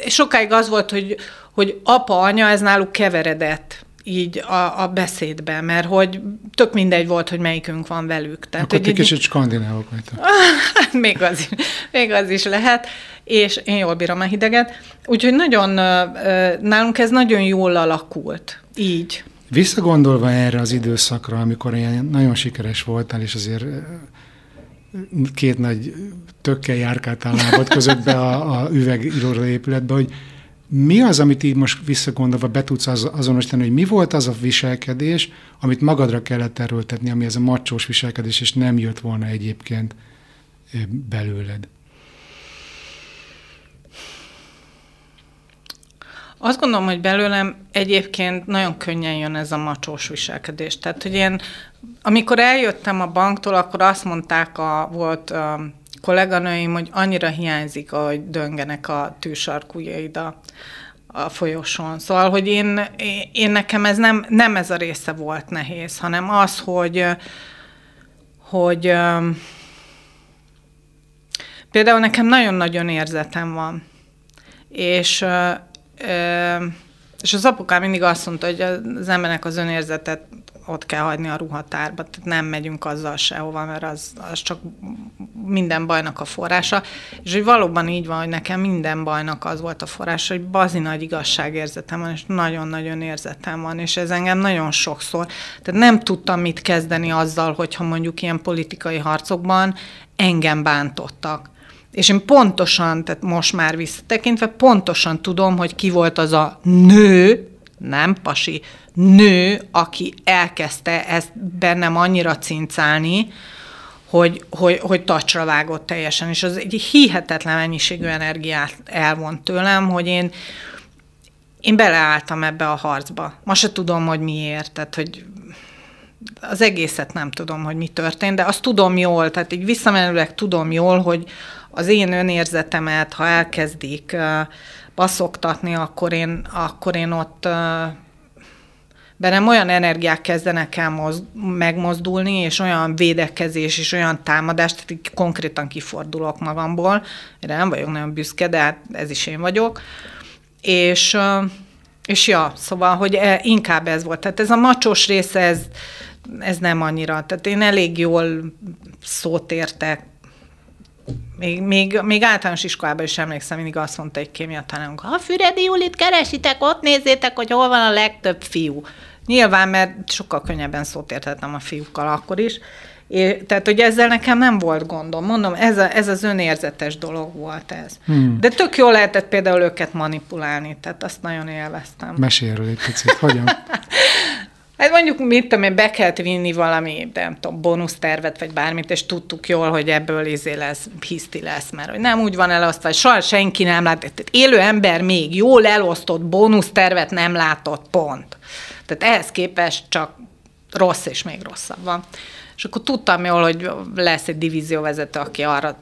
C: sokáig az volt, hogy, hogy apa, anya, ez náluk keveredett így a, a beszédbe, mert hogy tök mindegy volt, hogy melyikünk van velük.
B: Tehát, Akkor
C: hogy
B: egy kicsit skandinávok vagytok.
C: Még az, is, még az is lehet, és én jól bírom a hideget. Úgyhogy nagyon, nálunk ez nagyon jól alakult, így.
B: Visszagondolva erre az időszakra, amikor ilyen nagyon sikeres voltál, és azért két nagy tökkel járkáltál lábad között be a, a üvegíróra épületbe, hogy mi az, amit így most visszagondolva be tudsz az, azonosítani, hogy mi volt az a viselkedés, amit magadra kellett erőltetni, ami ez a macsós viselkedés, és nem jött volna egyébként belőled?
C: Azt gondolom, hogy belőlem egyébként nagyon könnyen jön ez a macsós viselkedés. Tehát, hogy én, amikor eljöttem a banktól, akkor azt mondták a volt kolléganőim, hogy annyira hiányzik, ahogy döngenek a tűsarkújaid a, a folyosón. Szóval, hogy én, én nekem ez nem, nem ez a része volt nehéz, hanem az, hogy, hogy például nekem nagyon-nagyon érzetem van, és és az apukám mindig azt mondta, hogy az embernek az önérzetet ott kell hagyni a ruhatárba, tehát nem megyünk azzal sehova, mert az, az csak minden bajnak a forrása. És hogy valóban így van, hogy nekem minden bajnak az volt a forrása, hogy bazi nagy igazságérzetem van, és nagyon-nagyon érzetem van, és ez engem nagyon sokszor. Tehát nem tudtam mit kezdeni azzal, hogyha mondjuk ilyen politikai harcokban engem bántottak. És én pontosan, tehát most már visszatekintve, pontosan tudom, hogy ki volt az a nő, nem pasi, nő, aki elkezdte ezt bennem annyira cincálni, hogy, hogy, hogy tacsra vágott teljesen, és az egy hihetetlen mennyiségű energiát elvont tőlem, hogy én, én beleálltam ebbe a harcba. Ma se tudom, hogy miért, tehát hogy az egészet nem tudom, hogy mi történt, de azt tudom jól, tehát így visszamenőleg tudom jól, hogy az én önérzetemet, ha elkezdik baszoktatni, akkor én, akkor én ott bennem olyan energiák kezdenek el moz, megmozdulni, és olyan védekezés, és olyan támadás, tehát konkrétan kifordulok magamból. Erre nem vagyok nagyon büszke, de hát ez is én vagyok. És, és ja, szóval, hogy e, inkább ez volt. Tehát ez a macsos része, ez, ez nem annyira. Tehát én elég jól szót értek, még, még, még általános iskolában is emlékszem, mindig azt mondta egy kémia tanárunk, ha Füredi Julit keresitek, ott nézzétek, hogy hol van a legtöbb fiú. Nyilván, mert sokkal könnyebben szót értettem a fiúkkal akkor is. É, tehát, hogy ezzel nekem nem volt gondom. Mondom, ez, a, ez az önérzetes dolog volt ez. Hmm. De tök jól lehetett például őket manipulálni, tehát azt nagyon élveztem.
B: Mesélj erről egy picit, hogyan?
C: Hát mondjuk, mit tudom én, be kellett vinni valami, nem tudom, bónusztervet, vagy bármit, és tudtuk jól, hogy ebből izé lesz, hiszti lesz, mert hogy nem úgy van elosztva, hogy soha senki nem lát, tehát élő ember még jól elosztott bónusztervet nem látott, pont. Tehát ehhez képest csak rossz és még rosszabb van. És akkor tudtam jól, hogy lesz egy divízióvezető, aki arra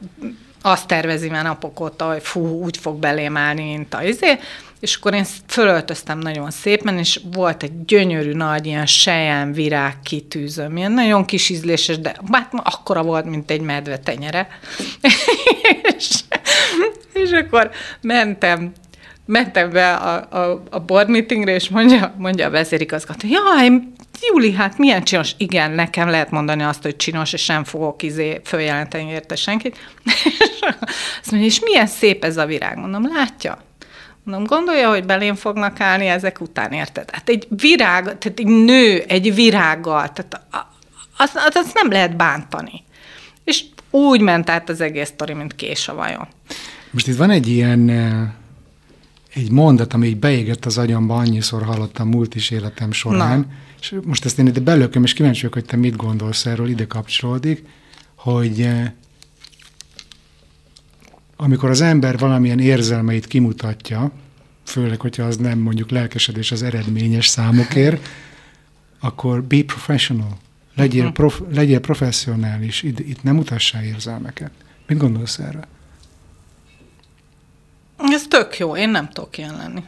C: azt tervezi már napok óta, hogy fú, úgy fog belém állni, mint a izé, és akkor én fölöltöztem nagyon szépen, és volt egy gyönyörű nagy ilyen sejem virág kitűzöm, ilyen nagyon kis ízléses, de hát akkora volt, mint egy medve tenyere. és, és akkor mentem mentem be a, a, a board meetingre, és mondja, mondja a vezérigazgató, jaj, Júli, hát milyen csinos? Igen, nekem lehet mondani azt, hogy csinos, és nem fogok izé följelenteni érte senkit. azt mondja, és milyen szép ez a virág? Mondom, látja? Mondom, gondolja, hogy belém fognak állni ezek után, érted? Hát egy virág, tehát egy nő egy virággal, tehát azt, azt nem lehet bántani. És úgy ment át az egész sztori, mint kés a vajon.
B: Most itt van egy ilyen egy mondat, ami így beégett az agyamba, annyiszor hallottam múlt is életem során, Na. és most ezt én ide belököm, és kíváncsi vagyok, hogy te mit gondolsz erről, ide kapcsolódik, hogy amikor az ember valamilyen érzelmeit kimutatja, főleg, hogyha az nem mondjuk lelkesedés az eredményes számokért, akkor be professional. Legyél, mhm. prof, legyél professzionális, itt, itt nem mutassál érzelmeket. Mit gondolsz erre?
C: Ez tök jó, én nem tudok ilyen lenni.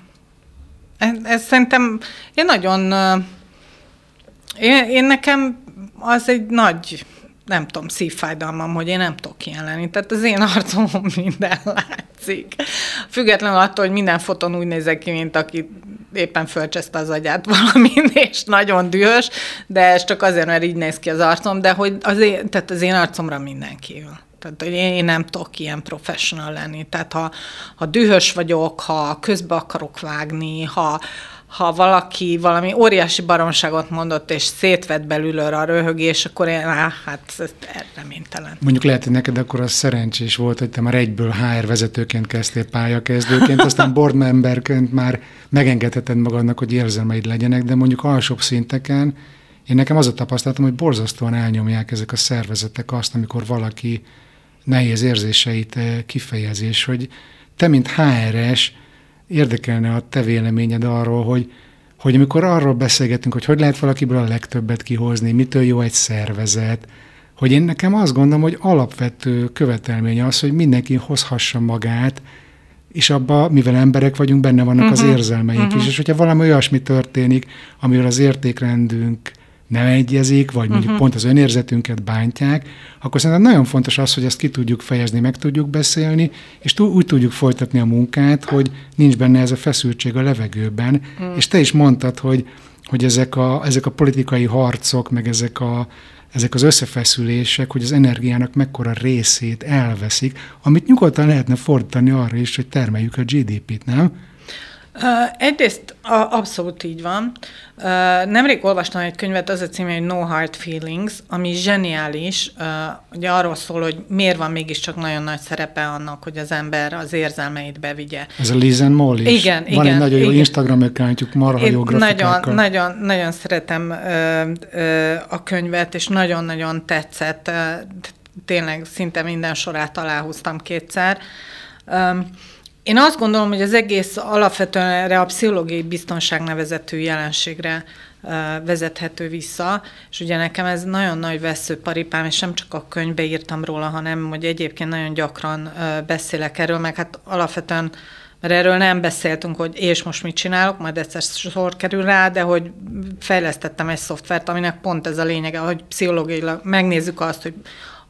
C: Ez, ez szerintem, én nagyon, én, én nekem az egy nagy nem tudom, szívfájdalmam, hogy én nem tudok ilyen lenni. Tehát az én arcomon minden látszik. Függetlenül attól, hogy minden foton úgy nézek ki, mint aki éppen fölcseszte az agyát valamin, és nagyon dühös, de ez csak azért, mert így néz ki az arcom, de hogy az én, tehát az én arcomra mindenki jön. Tehát hogy én nem tudok ilyen professional lenni. Tehát ha, ha dühös vagyok, ha közbe akarok vágni, ha, ha valaki valami óriási baromságot mondott, és szétvett belülről a röhögés, akkor én, á, hát ez reménytelen.
B: Mondjuk lehet, hogy neked akkor az szerencsés volt, hogy te már egyből HR vezetőként kezdtél pályakezdőként, aztán board memberként már megengedheted magadnak, hogy érzelmeid legyenek, de mondjuk alsóbb szinteken én nekem az a tapasztalatom, hogy borzasztóan elnyomják ezek a szervezetek azt, amikor valaki nehéz érzéseit eh, kifejezés, hogy te, mint HRS, érdekelne a te véleményed arról, hogy, hogy amikor arról beszélgetünk, hogy hogy lehet valakiből a legtöbbet kihozni, mitől jó egy szervezet, hogy én nekem azt gondolom, hogy alapvető követelménye az, hogy mindenki hozhassa magát, és abba, mivel emberek vagyunk, benne vannak uh-huh. az mhm. érzelmeink uh-huh. is, és hogyha valami olyasmi történik, amivel az értékrendünk nem egyezik, vagy mondjuk uh-huh. pont az önérzetünket bántják, akkor szerintem nagyon fontos az, hogy ezt ki tudjuk fejezni, meg tudjuk beszélni, és t- úgy tudjuk folytatni a munkát, hogy nincs benne ez a feszültség a levegőben. Uh-huh. És te is mondtad, hogy, hogy ezek, a, ezek a politikai harcok, meg ezek, a, ezek az összefeszülések, hogy az energiának mekkora részét elveszik, amit nyugodtan lehetne fordítani arra is, hogy termeljük a GDP-t, nem?
C: Egyrészt abszolút így van. Nemrég olvastam egy könyvet, az a címe, hogy No Hard Feelings, ami zseniális. Ugye arról szól, hogy miért van mégiscsak nagyon nagy szerepe annak, hogy az ember az érzelmeit bevigye.
B: Ez a Liz and Molly is.
C: Igen,
B: Van
C: igen,
B: egy nagyon
C: igen.
B: jó Instagram accountjuk, marha jó
C: nagyon, nagyon, nagyon szeretem a könyvet, és nagyon-nagyon tetszett. Tényleg szinte minden sorát aláhúztam kétszer. Én azt gondolom, hogy az egész alapvetően erre a pszichológiai biztonság nevezetű jelenségre vezethető vissza, és ugye nekem ez nagyon nagy veszőparipám, és nem csak a könyvbe írtam róla, hanem hogy egyébként nagyon gyakran beszélek erről, meg hát alapvetően mert erről nem beszéltünk, hogy és most mit csinálok, majd egyszer sor kerül rá, de hogy fejlesztettem egy szoftvert, aminek pont ez a lényege, hogy pszichológiailag megnézzük azt, hogy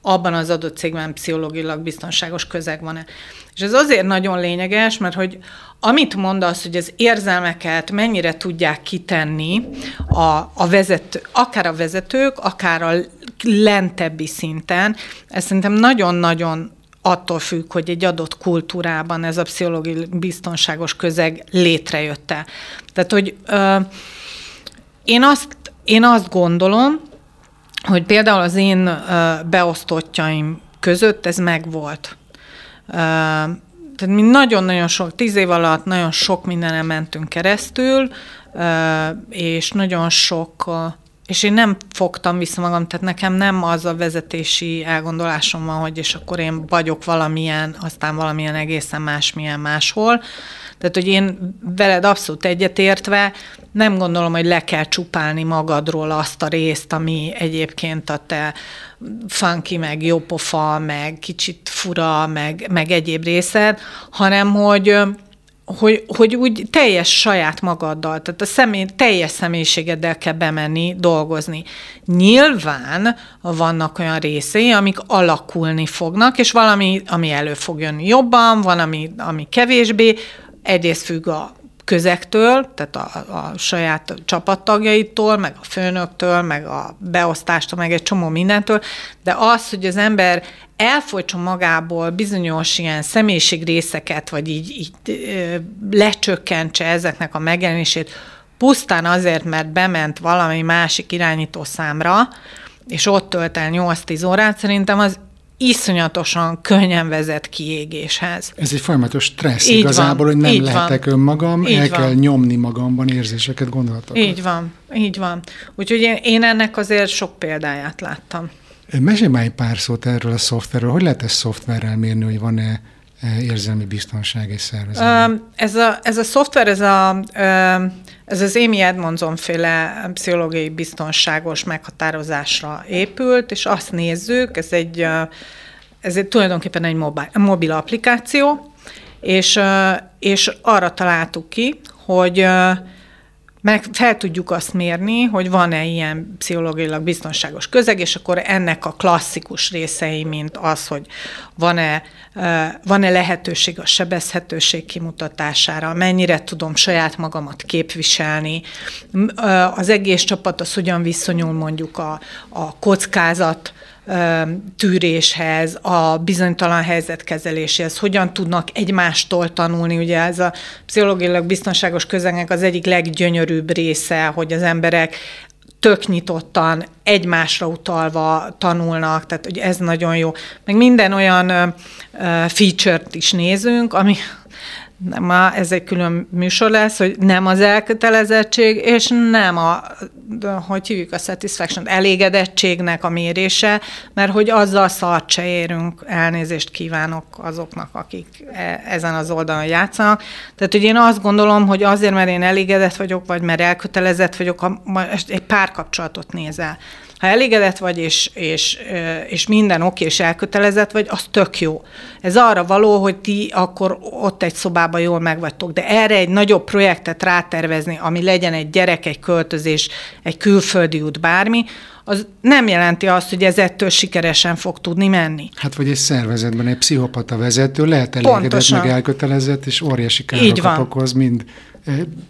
C: abban az adott cégben pszichológilag biztonságos közeg van-e. És ez azért nagyon lényeges, mert hogy amit mondasz, hogy az érzelmeket mennyire tudják kitenni a, a vezető, akár a vezetők, akár a lentebbi szinten, ez szerintem nagyon-nagyon attól függ, hogy egy adott kultúrában ez a pszichológiai biztonságos közeg létrejötte. Tehát, hogy ö, én, azt, én azt gondolom, hogy például az én beosztottjaim között ez megvolt. Tehát mi nagyon-nagyon sok, tíz év alatt nagyon sok mindenen mentünk keresztül, és nagyon sok, és én nem fogtam vissza magam, tehát nekem nem az a vezetési elgondolásom van, hogy és akkor én vagyok valamilyen, aztán valamilyen egészen másmilyen máshol, tehát, hogy én veled abszolút egyetértve nem gondolom, hogy le kell csupálni magadról azt a részt, ami egyébként a te funky, meg jópofa, meg kicsit fura, meg, meg egyéb részed, hanem hogy hogy, hogy úgy teljes saját magaddal, tehát a személy, teljes személyiségeddel kell bemenni, dolgozni. Nyilván vannak olyan részei, amik alakulni fognak, és valami, ami elő fog jönni jobban, van, ami, ami kevésbé, egyrészt függ a közektől, tehát a, a saját csapattagjaitól, meg a főnöktől, meg a beosztástól, meg egy csomó mindentől, de az, hogy az ember elfolytson magából bizonyos ilyen részeket, vagy így, így lecsökkentse ezeknek a megjelenését, pusztán azért, mert bement valami másik irányító számra, és ott tölt el 8-10 órát, szerintem az iszonyatosan könnyen vezet kiégéshez.
B: Ez egy folyamatos stressz így igazából, van, hogy nem lehetek van. önmagam, így el van. kell nyomni magamban érzéseket, gondolatokat.
C: Így van, így van. Úgyhogy én, én ennek azért sok példáját láttam.
B: Mesélj már egy pár szót erről a szoftverről. Hogy lehet ezt szoftverrel mérni, hogy van-e e, érzelmi biztonság egy szervezetben?
C: Ez a, ez a szoftver, ez a ez az Amy Edmondson féle pszichológiai biztonságos meghatározásra épült, és azt nézzük, ez egy, ez egy tulajdonképpen egy mobil, mobil applikáció, és, és arra találtuk ki, hogy meg fel tudjuk azt mérni, hogy van-e ilyen pszichológiailag biztonságos közeg, és akkor ennek a klasszikus részei, mint az, hogy van-e, van-e lehetőség a sebezhetőség kimutatására, mennyire tudom saját magamat képviselni, az egész csapat az hogyan viszonyul mondjuk a, a kockázat tűréshez, a bizonytalan helyzetkezeléséhez, hogyan tudnak egymástól tanulni. Ugye ez a pszichológiailag biztonságos közegnek az egyik leggyönyörűbb része, hogy az emberek tök nyitottan, egymásra utalva tanulnak, tehát hogy ez nagyon jó. Meg minden olyan feature-t is nézünk, ami ma ez egy külön műsor lesz, hogy nem az elkötelezettség, és nem a, hogy hívjuk a satisfaction, elégedettségnek a mérése, mert hogy azzal szart se érünk, elnézést kívánok azoknak, akik e, ezen az oldalon játszanak. Tehát, hogy én azt gondolom, hogy azért, mert én elégedett vagyok, vagy mert elkötelezett vagyok, ha egy párkapcsolatot nézel ha elégedett vagy, és, és, és minden oké, és elkötelezett vagy, az tök jó. Ez arra való, hogy ti akkor ott egy szobában jól megvagytok, de erre egy nagyobb projektet rátervezni, ami legyen egy gyerek, egy költözés, egy külföldi út, bármi, az nem jelenti azt, hogy ez ettől sikeresen fog tudni menni.
B: Hát vagy egy szervezetben egy pszichopata vezető lehet elégedett, Pontosan. meg elkötelezett, és óriási károkat okoz, mind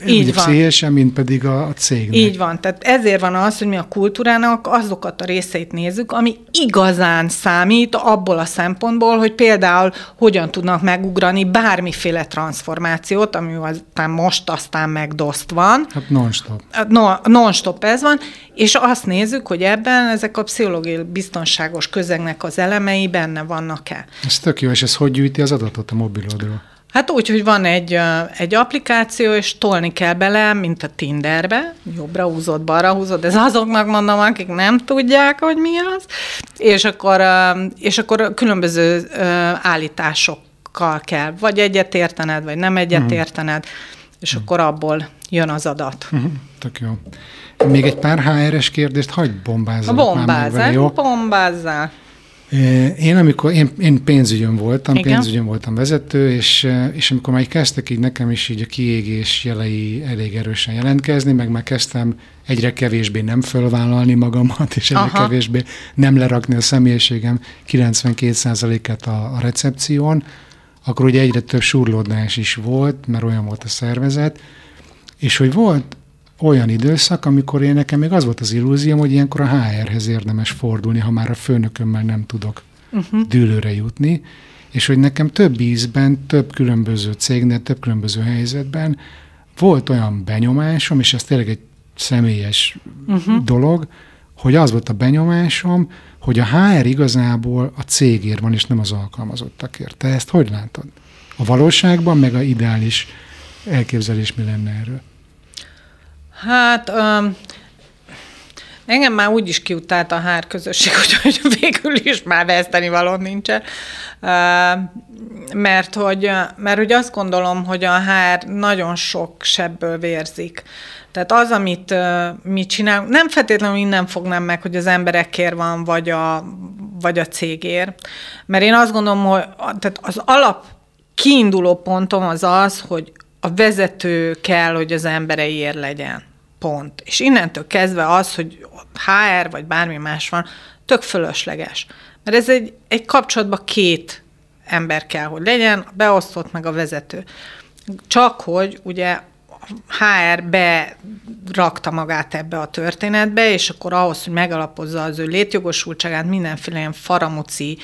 B: így van. pszichésen, mint pedig a cégnek.
C: Így van. Tehát ezért van az, hogy mi a kultúrának azokat a részeit nézzük, ami igazán számít abból a szempontból, hogy például hogyan tudnak megugrani bármiféle transformációt, ami aztán most aztán megdoszt van.
B: Hát non-stop.
C: Hát no, non-stop ez van, és azt nézzük, hogy ebben ezek a pszichológiai biztonságos közegnek az elemei benne vannak-e.
B: Ez tök jó, és ez hogy gyűjti az adatot a mobilodról?
C: Hát úgy, hogy van egy, egy applikáció, és tolni kell bele, mint a Tinderbe, jobbra húzod, balra húzod, ez azoknak mondom, akik nem tudják, hogy mi az, és akkor, és akkor különböző állításokkal kell, vagy egyet értened, vagy nem egyet uh-huh. értened, és akkor abból jön az adat.
B: Uh-huh. Tök jó. Még egy pár HR-es kérdést hagyd bombázzal.
C: A bombázzál, bombázzál.
B: Én, amikor én, én pénzügyön voltam, Igen. pénzügyön voltam vezető, és, és amikor már kezdtek így nekem is így a kiégés jelei elég erősen jelentkezni, meg már kezdtem egyre kevésbé nem fölvállalni magamat, és egyre Aha. kevésbé nem lerakni a személyiségem 92%-át a, a recepción, akkor ugye egyre több surlódás is volt, mert olyan volt a szervezet, és hogy volt olyan időszak, amikor én nekem még az volt az illúzióm, hogy ilyenkor a HR-hez érdemes fordulni, ha már a főnökömmel nem tudok uh-huh. dűlőre jutni, és hogy nekem több ízben, több különböző cégnél, több különböző helyzetben volt olyan benyomásom, és ez tényleg egy személyes uh-huh. dolog, hogy az volt a benyomásom, hogy a HR igazából a cégért van, és nem az alkalmazottakért. Te ezt hogy látod? A valóságban, meg a ideális elképzelés mi lenne erről?
C: Hát um, engem már úgy is kiutált a hár közösség, hogy végül is már veszteni való nincsen. Uh, mert hogy, mert hogy azt gondolom, hogy a hár nagyon sok sebből vérzik. Tehát az, amit mi csinálunk, nem feltétlenül innen fognám meg, hogy az emberekért van, vagy a, vagy a cégért. Mert én azt gondolom, hogy tehát az alap kiinduló pontom az az, hogy a vezető kell, hogy az embereiért legyen. Pont. És innentől kezdve az, hogy HR vagy bármi más van, tök fölösleges. Mert ez egy, egy kapcsolatban két ember kell, hogy legyen, a beosztott meg a vezető. Csak hogy ugye HR berakta magát ebbe a történetbe, és akkor ahhoz, hogy megalapozza az ő létjogosultságát, mindenféle ilyen faramuci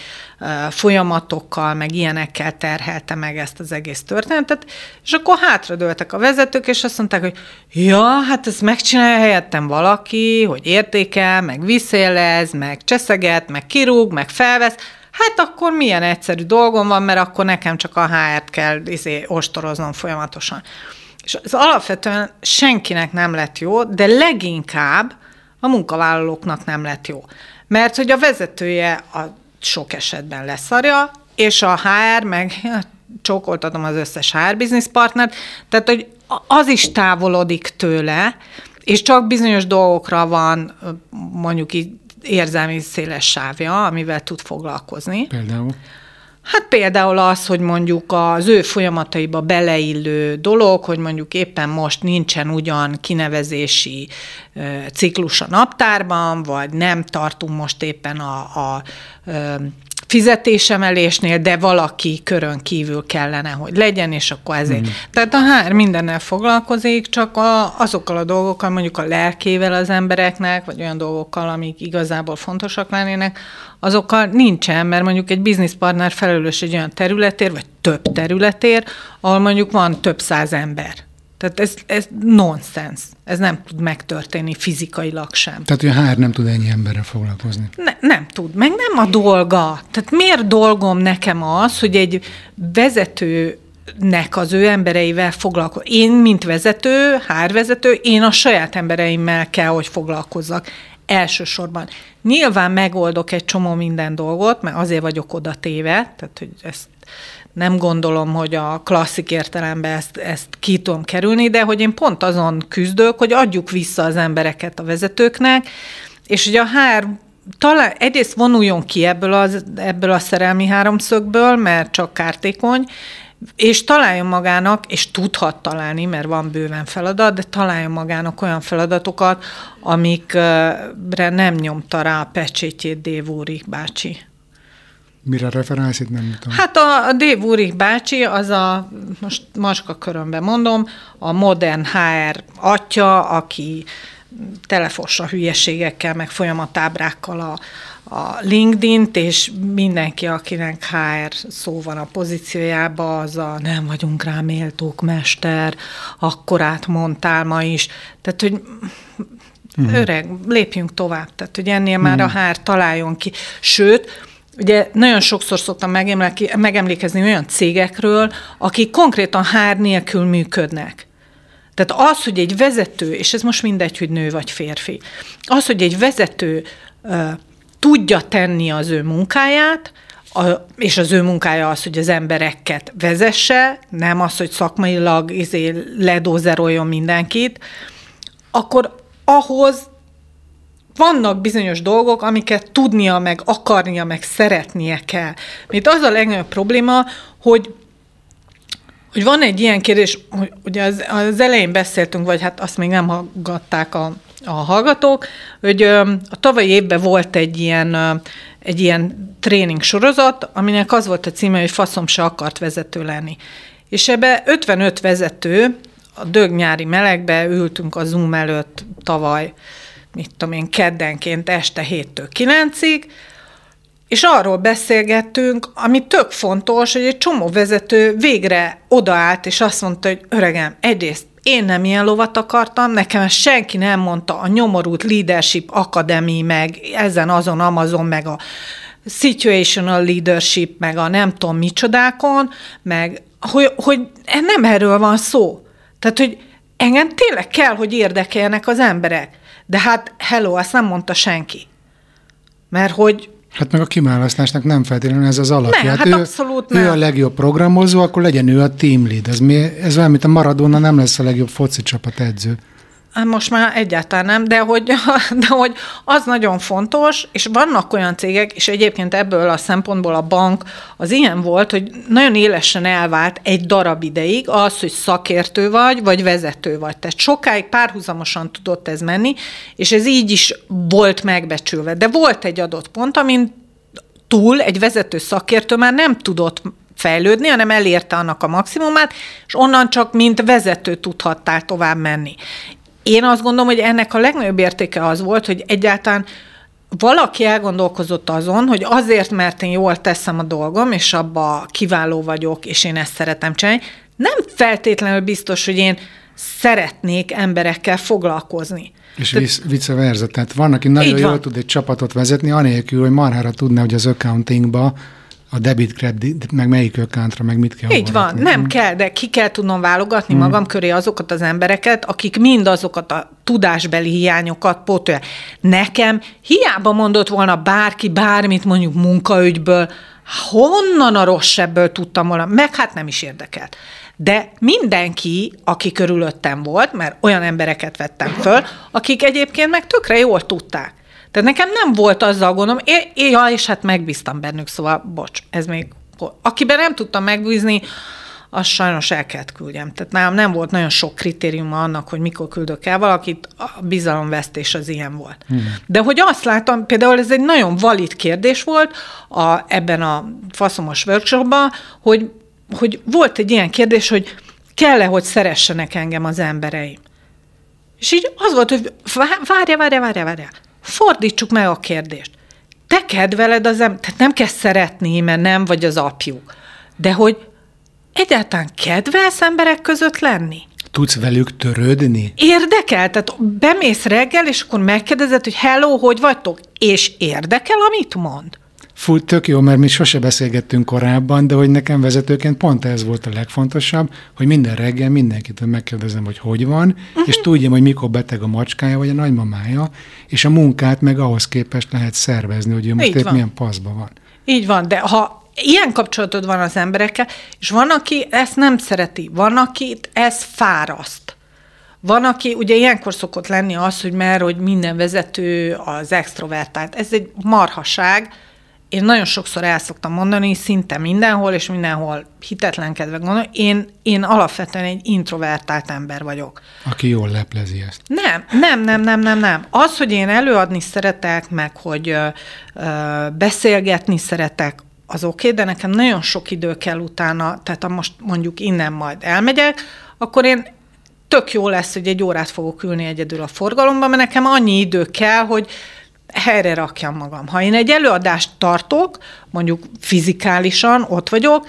C: folyamatokkal, meg ilyenekkel terhelte meg ezt az egész történetet, és akkor hátradőltek a vezetők, és azt mondták, hogy ja, hát ezt megcsinálja helyettem valaki, hogy értékel, meg visszélez, meg cseszeget, meg kirúg, meg felvesz, hát akkor milyen egyszerű dolgom van, mert akkor nekem csak a HR-t kell izé, ostoroznom folyamatosan. És ez alapvetően senkinek nem lett jó, de leginkább a munkavállalóknak nem lett jó. Mert hogy a vezetője a sok esetben leszarja, és a HR meg ja, csókoltatom az összes HR business partnert, tehát hogy az is távolodik tőle, és csak bizonyos dolgokra van mondjuk így érzelmi széles sávja, amivel tud foglalkozni.
B: Például?
C: Hát például az, hogy mondjuk az ő folyamataiba beleillő dolog, hogy mondjuk éppen most nincsen ugyan kinevezési ciklus a naptárban, vagy nem tartunk most éppen a, a, fizetésemelésnél, de valaki körön kívül kellene, hogy legyen, és akkor ezért. Mm. Tehát a HR mindennel foglalkozik, csak a, azokkal a dolgokkal, mondjuk a lelkével az embereknek, vagy olyan dolgokkal, amik igazából fontosak lennének, azokkal nincsen, mert mondjuk egy bizniszpartner felelős egy olyan területér, vagy több területér, ahol mondjuk van több száz ember. Tehát ez, ez nonsens. Ez nem tud megtörténni fizikailag sem.
B: Tehát, hogy a HR nem tud ennyi emberrel foglalkozni.
C: Ne, nem tud, meg nem a dolga. Tehát miért dolgom nekem az, hogy egy vezető nek az ő embereivel foglalkozik. Én, mint vezető, hárvezető, én a saját embereimmel kell, hogy foglalkozzak elsősorban. Nyilván megoldok egy csomó minden dolgot, mert azért vagyok oda téve, tehát hogy ezt nem gondolom, hogy a klasszik értelemben ezt, ezt ki tudom kerülni, de hogy én pont azon küzdök, hogy adjuk vissza az embereket a vezetőknek, és hogy a HR talán egyrészt vonuljon ki ebből, az, ebből a szerelmi háromszögből, mert csak kártékony, és találjon magának, és tudhat találni, mert van bőven feladat, de találjon magának olyan feladatokat, amikre nem nyomta rá a pecsétjét Dév bácsi.
B: Mire referálsz itt, nem tudom.
C: Hát a, a Dave Urich bácsi, az a, most maska körömben mondom, a modern HR atya, aki telefossa hülyeségekkel, meg folyamatábrákkal a, a LinkedIn-t, és mindenki, akinek HR szó van a pozíciójába, az a nem vagyunk rá méltók, mester, akkorát mondtál ma is. Tehát, hogy mm. öreg, lépjünk tovább. Tehát, hogy ennél mm. már a HR találjon ki. Sőt, Ugye nagyon sokszor szoktam megemlékezni olyan cégekről, akik konkrétan hár nélkül működnek. Tehát az, hogy egy vezető, és ez most mindegy, hogy nő vagy férfi, az, hogy egy vezető uh, tudja tenni az ő munkáját, a, és az ő munkája az, hogy az embereket vezesse, nem az, hogy szakmailag izé, ledózeroljon mindenkit, akkor ahhoz vannak bizonyos dolgok, amiket tudnia, meg akarnia, meg szeretnie kell. Mert az a legnagyobb probléma, hogy hogy van egy ilyen kérdés, hogy ugye az, az elején beszéltünk, vagy hát azt még nem hallgatták a, a hallgatók, hogy a tavalyi évben volt egy ilyen, egy ilyen tréning sorozat, aminek az volt a címe, hogy faszom se akart vezető lenni. És ebbe 55 vezető, a dög nyári melegbe ültünk a Zoom előtt tavaly mit tudom én, keddenként este 7-től 9-ig, és arról beszélgettünk, ami tök fontos, hogy egy csomó vezető végre odaállt, és azt mondta, hogy öregem, egyrészt én nem ilyen lovat akartam, nekem ezt senki nem mondta, a nyomorult Leadership Academy, meg ezen azon Amazon, meg a situational leadership, meg a nem tudom micsodákon, meg hogy, hogy nem erről van szó. Tehát, hogy engem tényleg kell, hogy érdekeljenek az emberek. De hát hello, azt nem mondta senki. Mert hogy
B: Hát meg a kiválasztásnak nem feltétlenül ez az alapja.
C: Nem, hát, hát ő, abszolút
B: ő nem. a legjobb programozó, akkor legyen ő a team lead. Ez, mi, ez olyan, mint a Maradona nem lesz a legjobb foci csapat edző.
C: Hát most már egyáltalán nem, de hogy, de hogy az nagyon fontos, és vannak olyan cégek, és egyébként ebből a szempontból a bank az ilyen volt, hogy nagyon élesen elvált egy darab ideig az, hogy szakértő vagy, vagy vezető vagy. Tehát sokáig párhuzamosan tudott ez menni, és ez így is volt megbecsülve. De volt egy adott pont, amin túl egy vezető szakértő már nem tudott fejlődni, hanem elérte annak a maximumát, és onnan csak mint vezető tudhattál tovább menni. Én azt gondolom, hogy ennek a legnagyobb értéke az volt, hogy egyáltalán valaki elgondolkozott azon, hogy azért, mert én jól teszem a dolgom, és abba kiváló vagyok, és én ezt szeretem csinálni, nem feltétlenül biztos, hogy én szeretnék emberekkel foglalkozni.
B: És Tehát, vice versa, tehát van, aki nagyon jól van. tud egy csapatot vezetni, anélkül, hogy marhára tudna, hogy az accountingba a debit, credit, meg melyik ökántra, meg mit kell
C: Így van, nem kell, de ki kell tudnom válogatni hmm. magam köré azokat az embereket, akik mind azokat a tudásbeli hiányokat pótolják. Nekem hiába mondott volna bárki bármit mondjuk munkaügyből, honnan a rossz sebből tudtam volna, meg hát nem is érdekelt. De mindenki, aki körülöttem volt, mert olyan embereket vettem föl, akik egyébként meg tökre jól tudták. Tehát nekem nem volt azzal gondom, é, é, ja, és hát megbíztam bennük, szóval bocs, ez még Akiben nem tudtam megbízni, azt sajnos el kellett küldjem. Tehát nálam nem volt nagyon sok kritériuma annak, hogy mikor küldök el valakit, a bizalomvesztés az ilyen volt. Hmm. De hogy azt látom, például ez egy nagyon valid kérdés volt a, ebben a faszomos workshopban, hogy, hogy volt egy ilyen kérdés, hogy kell-e, hogy szeressenek engem az embereim. És így az volt, hogy várja, várja, várja, várja. Fordítsuk meg a kérdést. Te kedveled az ember, tehát nem kell szeretni, mert nem vagy az apjuk. De hogy egyáltalán kedvelsz emberek között lenni?
B: Tudsz velük törődni?
C: Érdekel, tehát bemész reggel, és akkor megkérdezed, hogy hello, hogy vagytok? És érdekel, amit mond?
B: Fú, tök jó, mert mi sose beszélgettünk korábban, de hogy nekem vezetőként pont ez volt a legfontosabb, hogy minden reggel mindenkitől megkérdezem, hogy hogy van, uh-huh. és tudjam, hogy mikor beteg a macskája vagy a nagymamája, és a munkát meg ahhoz képest lehet szervezni, hogy ő most épp milyen paszban van.
C: Így van, de ha ilyen kapcsolatod van az emberekkel, és van, aki ezt nem szereti, van, aki ez fáraszt. Van, aki, ugye ilyenkor szokott lenni az, hogy mert hogy minden vezető az extrovertált. Ez egy marhaság, én nagyon sokszor el szoktam mondani, szinte mindenhol, és mindenhol hitetlenkedve gondolom, én, én alapvetően egy introvertált ember vagyok.
B: Aki jól leplezi ezt.
C: Nem, nem, nem, nem, nem, nem. Az, hogy én előadni szeretek, meg hogy ö, ö, beszélgetni szeretek, az oké, okay, de nekem nagyon sok idő kell utána, tehát ha most mondjuk innen majd elmegyek, akkor én tök jó lesz, hogy egy órát fogok ülni egyedül a forgalomban, mert nekem annyi idő kell, hogy helyre rakjam magam. Ha én egy előadást tartok, mondjuk fizikálisan ott vagyok,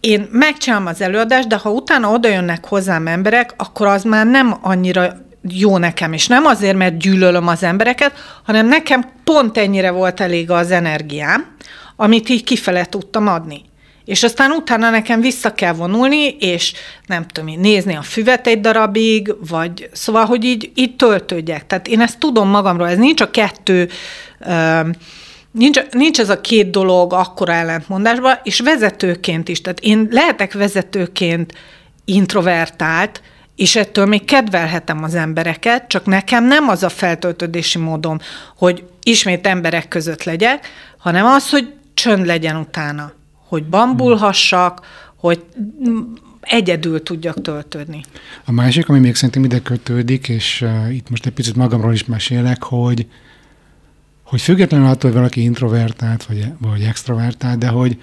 C: én megcsinálom az előadást, de ha utána oda jönnek hozzám emberek, akkor az már nem annyira jó nekem, és nem azért, mert gyűlölöm az embereket, hanem nekem pont ennyire volt elég az energiám, amit így kifele tudtam adni. És aztán utána nekem vissza kell vonulni, és nem tudom én, nézni a füvet egy darabig, vagy szóval, hogy így, így töltődjek. Tehát én ezt tudom magamról, ez nincs a kettő, nincs, nincs ez a két dolog akkora ellentmondásban, és vezetőként is. Tehát én lehetek vezetőként introvertált, és ettől még kedvelhetem az embereket, csak nekem nem az a feltöltődési módom, hogy ismét emberek között legyek, hanem az, hogy csönd legyen utána hogy bambulhassak, hogy egyedül tudjak töltődni.
B: A másik, ami még szerintem ide kötődik, és uh, itt most egy picit magamról is mesélek, hogy hogy függetlenül attól, hogy valaki introvertált, vagy, vagy extrovertált, de hogy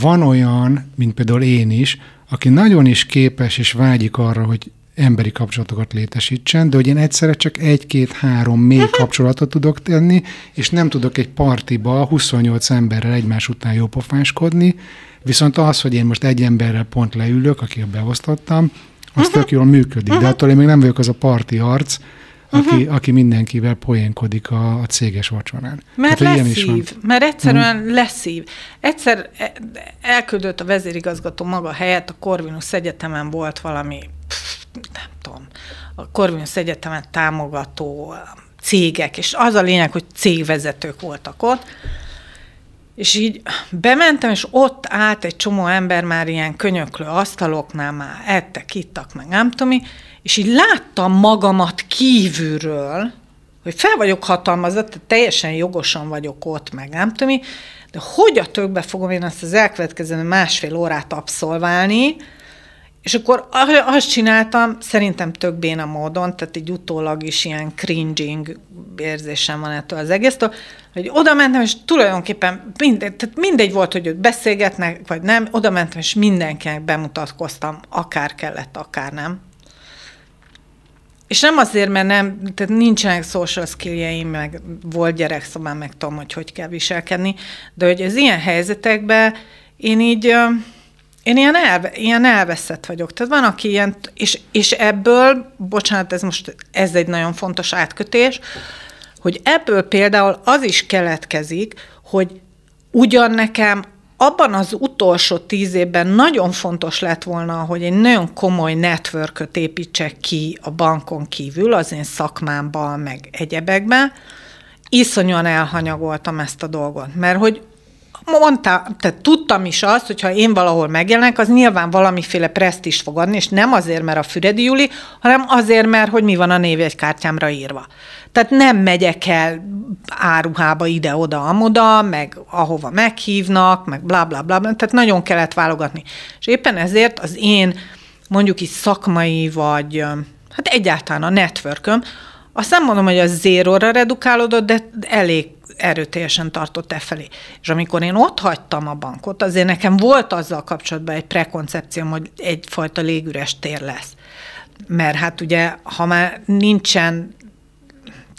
B: van olyan, mint például én is, aki nagyon is képes és vágyik arra, hogy emberi kapcsolatokat létesítsen, de hogy én egyszerre csak egy-két-három mély mhm. kapcsolatot tudok tenni, és nem tudok egy partiba 28 emberrel egymás után jópofáskodni, viszont az, hogy én most egy emberrel pont leülök, akit beosztottam, az tök jól működik, de attól én még nem vagyok az a parti arc, aki, uh-huh. aki mindenkivel poénkodik a, a céges vacsorán.
C: Mert Tehát, leszív, mert egyszerűen uh-huh. leszív. Egyszer e, elküldött a vezérigazgató maga helyett, a Corvinus Egyetemen volt valami nem tudom, a Corvinus Egyetemet támogató cégek, és az a lényeg, hogy cégvezetők voltak ott, és így bementem, és ott állt egy csomó ember már ilyen könyöklő asztaloknál, már ettek, ittak, meg nem tudom és így láttam magamat kívülről, hogy fel vagyok hatalmazott, teljesen jogosan vagyok ott, meg nem tudom de hogy a tökbe fogom én azt az elkövetkező másfél órát abszolválni, és akkor azt csináltam, szerintem tök béna módon, tehát egy utólag is ilyen cringing érzésem van ettől az egésztől, hogy oda mentem, és tulajdonképpen mindegy, tehát mindegy volt, hogy ők beszélgetnek, vagy nem, oda mentem, és mindenkinek bemutatkoztam, akár kellett, akár nem. És nem azért, mert nem, tehát nincsenek social skilljeim, meg volt gyerekszobán, meg tudom, hogy hogy kell viselkedni, de hogy az ilyen helyzetekben én így én ilyen, elve, ilyen elveszett vagyok. Tehát van, aki ilyen, és, és ebből, bocsánat, ez most ez egy nagyon fontos átkötés, hogy ebből például az is keletkezik, hogy ugyan nekem abban az utolsó tíz évben nagyon fontos lett volna, hogy egy nagyon komoly networköt építsek ki a bankon kívül, az én szakmámban, meg egyebekben, iszonyúan elhanyagoltam ezt a dolgot. Mert hogy mondta, tehát tudtam is azt, hogy ha én valahol megjelenek, az nyilván valamiféle presztis fog adni, és nem azért, mert a Füredi Juli, hanem azért, mert hogy mi van a névjegykártyámra írva. Tehát nem megyek el áruhába ide-oda, amoda, meg ahova meghívnak, meg bla bla bla, tehát nagyon kellett válogatni. És éppen ezért az én mondjuk is szakmai, vagy hát egyáltalán a networköm, azt nem mondom, hogy az zéróra redukálódott, de elég erőteljesen tartott e felé. És amikor én ott hagytam a bankot, azért nekem volt azzal kapcsolatban egy prekoncepcióm, hogy egyfajta légüres tér lesz. Mert hát ugye, ha már nincsen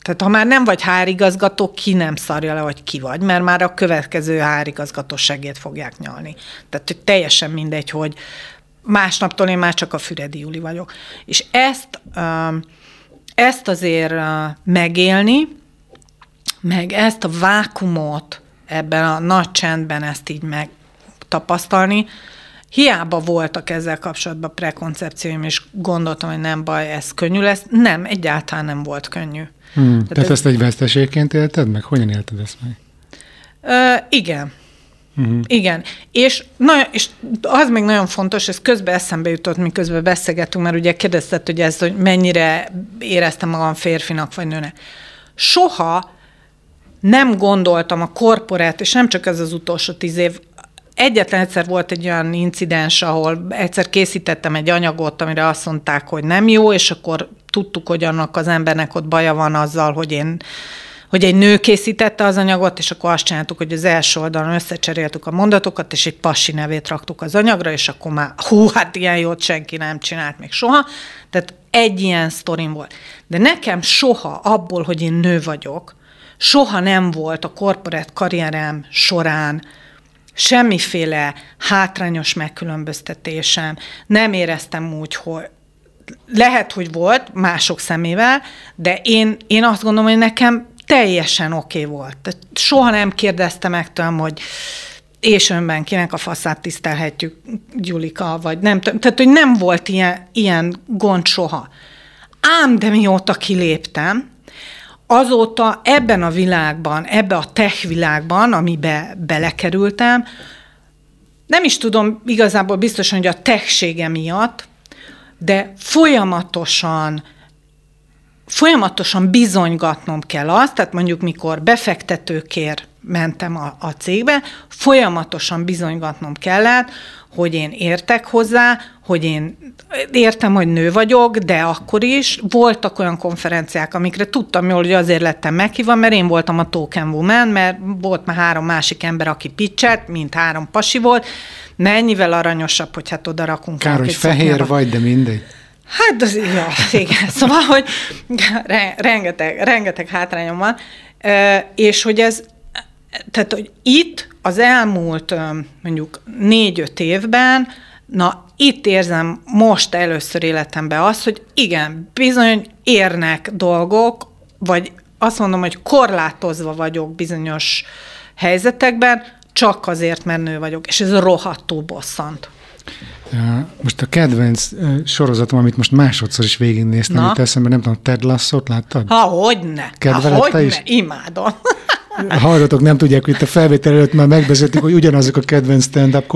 C: tehát ha már nem vagy hárigazgató, ki nem szarja le, hogy ki vagy, mert már a következő hárigazgató segét fogják nyalni. Tehát hogy teljesen mindegy, hogy másnaptól én már csak a Füredi Juli vagyok. És ezt, ezt azért megélni, meg ezt a vákumot ebben a nagy csendben ezt így megtapasztalni, Hiába voltak ezzel kapcsolatban prekoncepcióim, és gondoltam, hogy nem baj, ez könnyű lesz. Nem, egyáltalán nem volt könnyű.
B: Hmm, tehát tehát ez... ezt egy veszteségként élted meg? Hogyan élted ezt meg?
C: Ö, igen. Uh-huh. Igen. És, na, és az még nagyon fontos, ez közben eszembe jutott, miközben beszélgetünk, mert ugye kérdezted, hogy ez, hogy mennyire éreztem magam férfinak vagy nőnek. Soha nem gondoltam a korporát, és nem csak ez az utolsó tíz év, Egyetlen egyszer volt egy olyan incidens, ahol egyszer készítettem egy anyagot, amire azt mondták, hogy nem jó, és akkor tudtuk, hogy annak az embernek ott baja van azzal, hogy én hogy egy nő készítette az anyagot, és akkor azt csináltuk, hogy az első oldalon összecseréltük a mondatokat, és egy passi nevét raktuk az anyagra, és akkor már, hú, hát ilyen jót senki nem csinált még soha. Tehát egy ilyen sztorim volt. De nekem soha abból, hogy én nő vagyok, soha nem volt a korporát karrierem során semmiféle hátrányos megkülönböztetésem. Nem éreztem úgy, hogy lehet, hogy volt mások szemével, de én, én azt gondolom, hogy nekem teljesen oké okay volt. Tehát soha nem kérdezte meg tőlem, hogy és önben kinek a faszát tisztelhetjük, Gyulika, vagy nem tudom. Tehát, hogy nem volt ilyen, ilyen gond soha. Ám, de mióta kiléptem, azóta ebben a világban, ebbe a tech világban, amibe belekerültem, nem is tudom igazából biztosan, hogy a techsége miatt, de folyamatosan folyamatosan bizonygatnom kell azt, tehát mondjuk mikor befektetőkért mentem a, a cégbe, folyamatosan bizonygatnom kellett, hogy én értek hozzá, hogy én értem, hogy nő vagyok, de akkor is voltak olyan konferenciák, amikre tudtam jól, hogy azért lettem meghívva, mert én voltam a token woman, mert volt már három másik ember, aki pitchet, mint három pasi volt, mennyivel aranyosabb, hogy hát oda rakunk.
B: Kár, hogy fehér szoknyába. vagy, de mindegy.
C: Hát, az, ja, igen. Szóval, hogy rengeteg, rengeteg hátrányom van, és hogy ez, tehát, hogy itt az elmúlt mondjuk négy-öt évben, na itt érzem most először életemben azt, hogy igen, bizony érnek dolgok, vagy azt mondom, hogy korlátozva vagyok bizonyos helyzetekben, csak azért, mert nő vagyok, és ez rohadtul bosszant.
B: Most a kedvenc sorozatom, amit most másodszor is végignéztem, Na? itt eszembe, nem tudom, Ted Lasso-t láttad?
C: Ha, hogyne. Kedveled ha, hogyne. is? Imádom.
B: A hallgatók nem tudják, hogy itt a felvétel előtt már megbeszéltük, hogy ugyanazok a kedvenc stand-up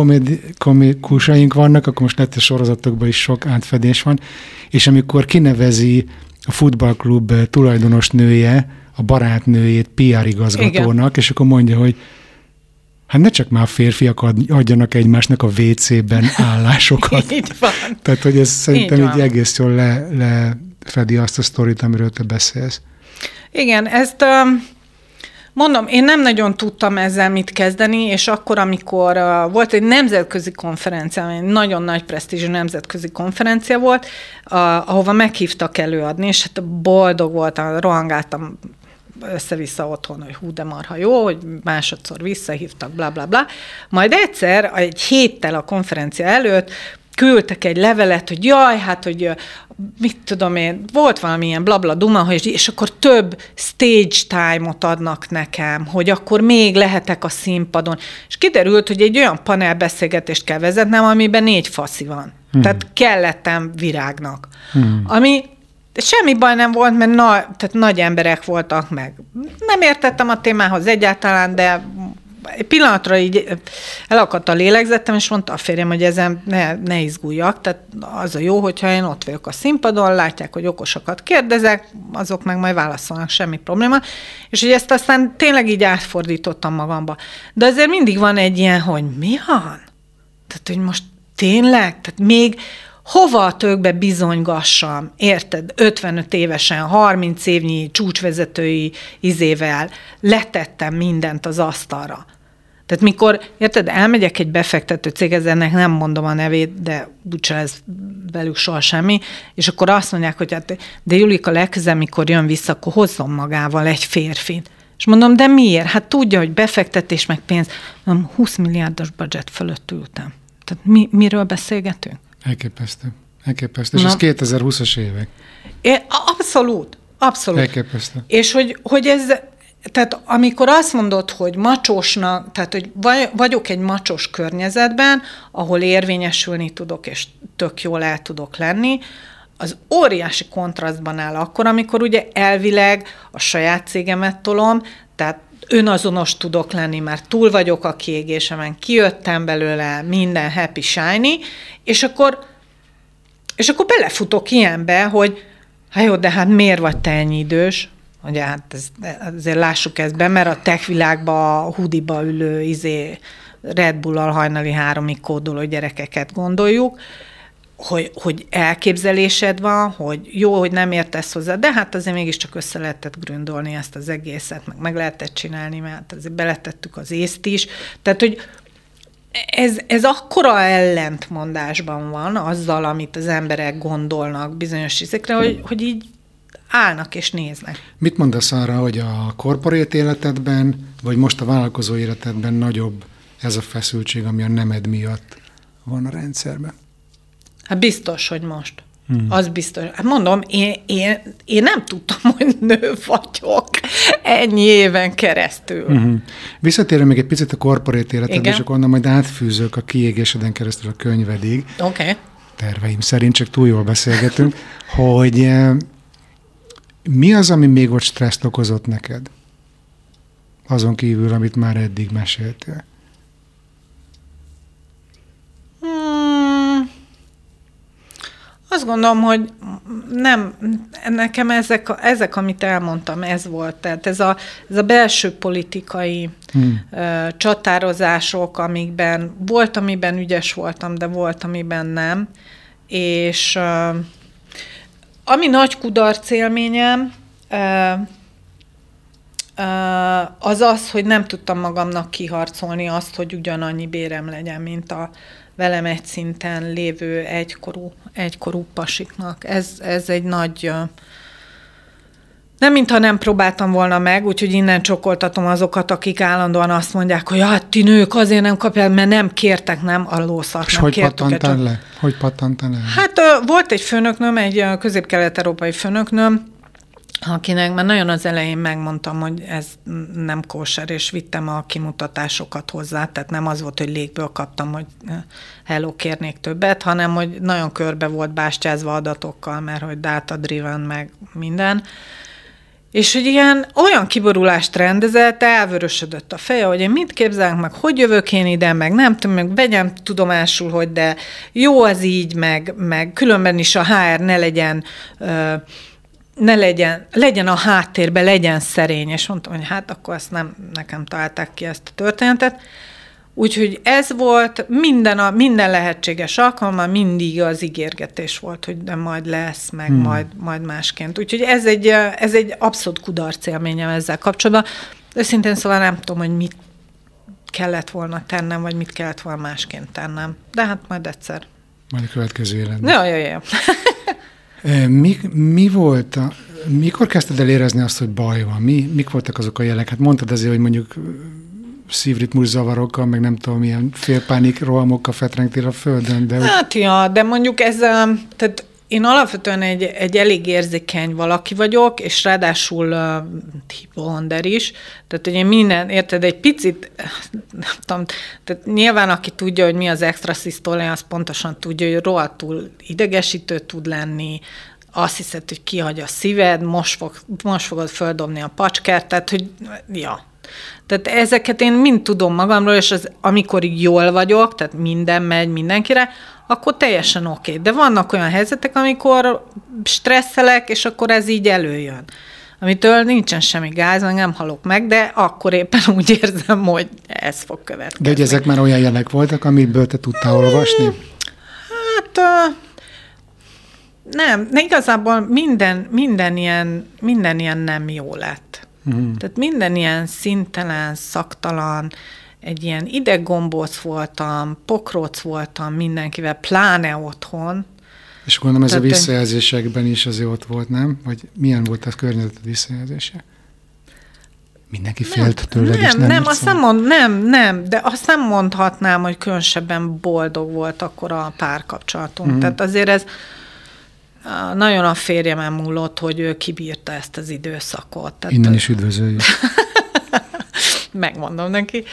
B: komikusaink vannak, akkor most lett a sorozatokban is sok átfedés van, és amikor kinevezi a futballklub tulajdonos nője, a barátnőjét PR igazgatónak, Igen. és akkor mondja, hogy Hát ne csak már férfiak adjanak egymásnak a WC-ben állásokat.
C: így van.
B: Tehát, hogy ez szerintem így, így egész jól le, lefedi azt a sztorit, amiről te beszélsz.
C: Igen, ezt um, mondom, én nem nagyon tudtam ezzel mit kezdeni, és akkor, amikor uh, volt egy nemzetközi konferencia, egy nagyon nagy presztízsű nemzetközi konferencia volt, uh, ahova meghívtak előadni, és hát boldog voltam, rohangáltam össze-vissza otthon, hogy hú, de marha jó, hogy másodszor visszahívtak, bla, bla, bla. Majd egyszer, egy héttel a konferencia előtt küldtek egy levelet, hogy jaj, hát, hogy mit tudom én, volt valamilyen blabla duma, hogy, és akkor több stage time-ot adnak nekem, hogy akkor még lehetek a színpadon. És kiderült, hogy egy olyan panelbeszélgetést kell vezetnem, amiben négy faszi van. Hmm. Tehát kellettem virágnak. Hmm. Ami semmi baj nem volt, mert na, tehát nagy emberek voltak meg. Nem értettem a témához egyáltalán, de egy pillanatra így elakadt a lélegzetem, és mondta a férjem, hogy ezen ne, ne izguljak, tehát az a jó, hogyha én ott vagyok a színpadon, látják, hogy okosakat kérdezek, azok meg majd válaszolnak, semmi probléma, és hogy ezt aztán tényleg így átfordítottam magamba. De azért mindig van egy ilyen, hogy mi van? Tehát, hogy most tényleg? Tehát még hova a tökbe bizonygassam, érted, 55 évesen, 30 évnyi csúcsvezetői izével letettem mindent az asztalra. Tehát mikor, érted, elmegyek egy befektető cég, ennek nem mondom a nevét, de úgyse ez velük soha semmi, és akkor azt mondják, hogy hát, de Julika legközelebb, mikor jön vissza, akkor hozzon magával egy férfit. És mondom, de miért? Hát tudja, hogy befektetés meg pénz. Mondom, 20 milliárdos budget fölött ültem. Tehát mi, miről beszélgetünk?
B: Elképesztő. Elképesztő. És Na. ez 2020-as évek.
C: É, abszolút. Abszolút.
B: Elképesztő.
C: És hogy, hogy ez, tehát amikor azt mondod, hogy macsosnak, tehát hogy vagyok egy macsos környezetben, ahol érvényesülni tudok, és tök jól el tudok lenni, az óriási kontrasztban áll akkor, amikor ugye elvileg a saját cégemet tolom, tehát önazonos tudok lenni, mert túl vagyok a kiégésemen, kijöttem belőle, minden happy, shiny, és akkor, és akkor belefutok ilyenbe, hogy hát jó, de hát miért vagy te ennyi idős? Ugye hát ez, azért lássuk ezt be, mert a tech világban a hudiba ülő izé Red Bull-al hajnali háromig kódoló gyerekeket gondoljuk, hogy, hogy elképzelésed van, hogy jó, hogy nem értesz hozzá, de hát azért mégiscsak össze lehetett gründolni ezt az egészet, meg, meg lehetett csinálni, mert azért beletettük az észt is. Tehát, hogy ez, ez akkora ellentmondásban van azzal, amit az emberek gondolnak bizonyos részekre, hogy, hogy így állnak és néznek.
B: Mit mondasz arra, hogy a korporét életedben, vagy most a vállalkozó életedben nagyobb ez a feszültség, ami a nemed miatt van a rendszerben?
C: Hát biztos, hogy most. Hmm. Az biztos. Hát mondom, én, én, én nem tudtam, hogy nő vagyok ennyi éven keresztül. Uh-huh.
B: Visszatérve még egy picit a korporét életedbe, és akkor onnan majd átfűzök a kiégéseden keresztül a könyvedig.
C: Oké. Okay.
B: Terveim szerint, csak túl jól beszélgetünk, hogy eh, mi az, ami még ott stresszt okozott neked? Azon kívül, amit már eddig meséltél.
C: Azt gondolom, hogy nem, nekem ezek, ezek, amit elmondtam, ez volt. Tehát ez a, ez a belső politikai hmm. uh, csatározások, amikben volt, amiben ügyes voltam, de volt, amiben nem. És uh, ami nagy kudarc élményem, uh, az az, hogy nem tudtam magamnak kiharcolni azt, hogy ugyanannyi bérem legyen, mint a velem egy szinten lévő egykorú, egykorú pasiknak. Ez, ez egy nagy... Nem, mintha nem próbáltam volna meg, úgyhogy innen csokoltatom azokat, akik állandóan azt mondják, hogy hát ti nők azért nem kapják, mert nem kértek, nem a lószart. És
B: hogy pattantál le? Hogy pattantál le?
C: Hát volt egy főnöknöm, egy közép-kelet-európai főnöknöm, akinek már nagyon az elején megmondtam, hogy ez nem kóser, és vittem a kimutatásokat hozzá, tehát nem az volt, hogy légből kaptam, hogy eh, hello, kérnék többet, hanem hogy nagyon körbe volt bástyázva adatokkal, mert hogy data-driven, meg minden. És hogy ilyen olyan kiborulást rendezett, elvörösödött a feje, hogy én mit képzelek meg, hogy jövök én ide, meg nem tudom, meg vegyem tudomásul, hogy de jó az így, meg, meg különben is a HR ne legyen uh, ne legyen, legyen a háttérben, legyen szerény, és mondtam, hogy hát akkor ezt nem nekem találták ki ezt a történetet. Úgyhogy ez volt, minden, a, minden lehetséges alkalommal mindig az ígérgetés volt, hogy de majd lesz, meg hmm. majd, majd másként. Úgyhogy ez egy, ez egy abszolút kudarc élményem ezzel kapcsolatban. Őszintén szóval nem tudom, hogy mit kellett volna tennem, vagy mit kellett volna másként tennem. De hát majd egyszer.
B: Majd a következő életben.
C: Ja, ja, ja.
B: Mi, mi volt, a, mikor kezdted el érezni azt, hogy baj van? Mi, mik voltak azok a jelek? Hát mondtad azért, hogy mondjuk szívritmus zavarokkal, meg nem tudom, milyen félpánik rohamokkal fetrengtél a földön. De
C: hát ja, de mondjuk ez, tehát én alapvetően egy, egy elég érzékeny valaki vagyok, és ráadásul uh, hiponder is, tehát én minden, érted, egy picit, nem tudom, tehát nyilván aki tudja, hogy mi az extra szisztólia, az pontosan tudja, hogy rohadtul idegesítő tud lenni, azt hiszed, hogy kihagy a szíved, most, fog, most fogod földobni a pacskert, tehát hogy, ja. Tehát ezeket én mind tudom magamról, és az, amikor jól vagyok, tehát minden megy mindenkire, akkor teljesen oké. Okay. De vannak olyan helyzetek, amikor stresszelek, és akkor ez így előjön. Amitől nincsen semmi gáz, meg nem halok meg, de akkor éppen úgy érzem, hogy ez fog következni.
B: De hogy ezek már olyan jelek voltak, amiből te tudtál olvasni?
C: Hát uh, nem, de igazából minden, minden, ilyen, minden ilyen nem jó lett. Mm. Tehát minden ilyen szintelen, szaktalan, egy ilyen ideggombóc voltam, pokróc voltam mindenkivel, pláne otthon.
B: És gondolom ez Tehát a visszajelzésekben is azért ott volt, nem? Vagy milyen volt a környezeted visszajelzése? Mindenki félt nem, tőled,
C: nem,
B: és nem
C: Nem, azt nem, mond, nem, nem, de azt nem mondhatnám, hogy különösebben boldog volt akkor a párkapcsolatunk. Mm. Tehát azért ez, nagyon a férjem múlott, hogy ő kibírta ezt az időszakot.
B: Tehát Innen is üdvözöljük.
C: megmondom neki.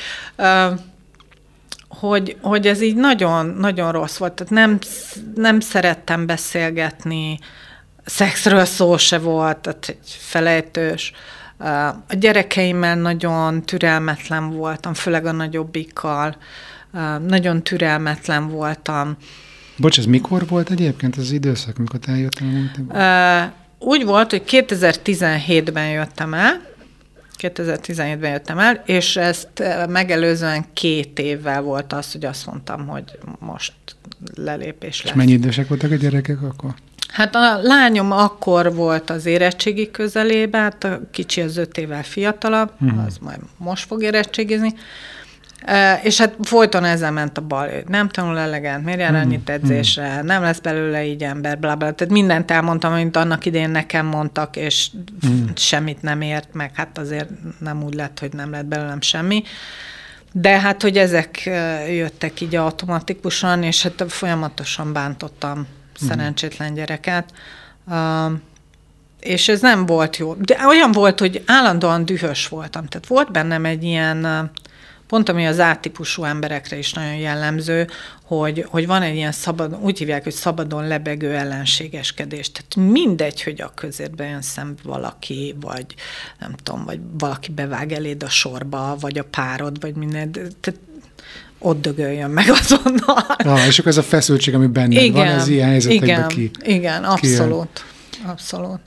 C: Hogy, hogy ez így nagyon, nagyon rossz volt. Tehát nem, nem szerettem beszélgetni, szexről szó se volt, tehát egy felejtős. A gyerekeimmel nagyon türelmetlen voltam, főleg a nagyobbikkal. Nagyon türelmetlen voltam
B: Bocs, ez mikor volt egyébként az időszak, amikor te eljöttem?
C: Uh, úgy volt, hogy 2017-ben jöttem el, 2017-ben jöttem el, és ezt megelőzően két évvel volt az, hogy azt mondtam, hogy most lelépés lesz.
B: És mennyi idősek voltak a gyerekek akkor?
C: Hát a lányom akkor volt az érettségi közelében, hát a kicsi az öt évvel fiatalabb, uh-huh. az majd most fog érettségizni. És hát folyton ezzel ment a bal, nem tanul elegent, miért jár annyit edzésre, nem lesz belőle így ember, bla, bla. Tehát mindent elmondtam, amit annak idén nekem mondtak, és mm. semmit nem ért meg, hát azért nem úgy lett, hogy nem lett belőlem semmi. De hát, hogy ezek jöttek így automatikusan, és hát folyamatosan bántottam szerencsétlen gyereket. Uh, és ez nem volt jó. De olyan volt, hogy állandóan dühös voltam. Tehát volt bennem egy ilyen pont ami az átípusú emberekre is nagyon jellemző, hogy, hogy van egy ilyen szabad, úgy hívják, hogy szabadon lebegő ellenségeskedés. Tehát mindegy, hogy a közérbe jön szembe valaki, vagy nem tudom, vagy valaki bevág eléd a sorba, vagy a párod, vagy minden. Tehát ott dögöljön meg azonnal.
B: Ah, és akkor ez a feszültség, ami benned igen, van, ez ilyen helyzetekben
C: igen,
B: ki.
C: Igen, abszolút. Ki abszolút.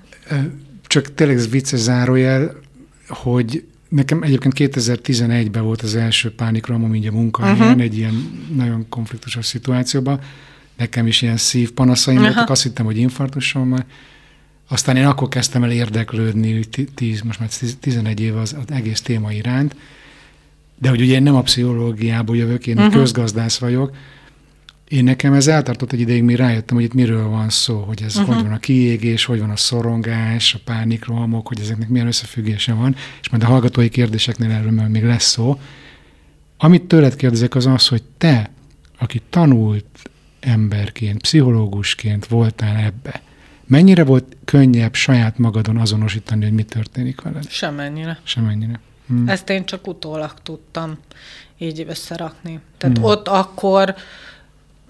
B: Csak tényleg ez vicces zárójel, hogy Nekem egyébként 2011-ben volt az első pánikrohamom így a munkahelyen, uh-huh. egy ilyen nagyon konfliktusos szituációban. Nekem is ilyen szívpanaszaim uh-huh. voltak, azt hittem, hogy infarktusom van. Aztán én akkor kezdtem el érdeklődni, tíz, most már 11 év az, az egész téma iránt, de hogy ugye én nem a pszichológiából jövök, én uh-huh. közgazdász vagyok, én nekem ez eltartott egy ideig, mi rájöttem, hogy itt miről van szó, hogy ez uh-huh. hogy van a kiégés, hogy van a szorongás, a pánikrohamok, hogy ezeknek milyen összefüggése van, és majd a hallgatói kérdéseknél erről még lesz szó. Amit tőled kérdezek, az az, hogy te, aki tanult emberként, pszichológusként voltál ebbe, mennyire volt könnyebb saját magadon azonosítani, hogy mi történik veled?
C: Semennyire.
B: Semennyire.
C: Hmm. Ezt én csak utólag tudtam így összerakni. Tehát hmm. ott akkor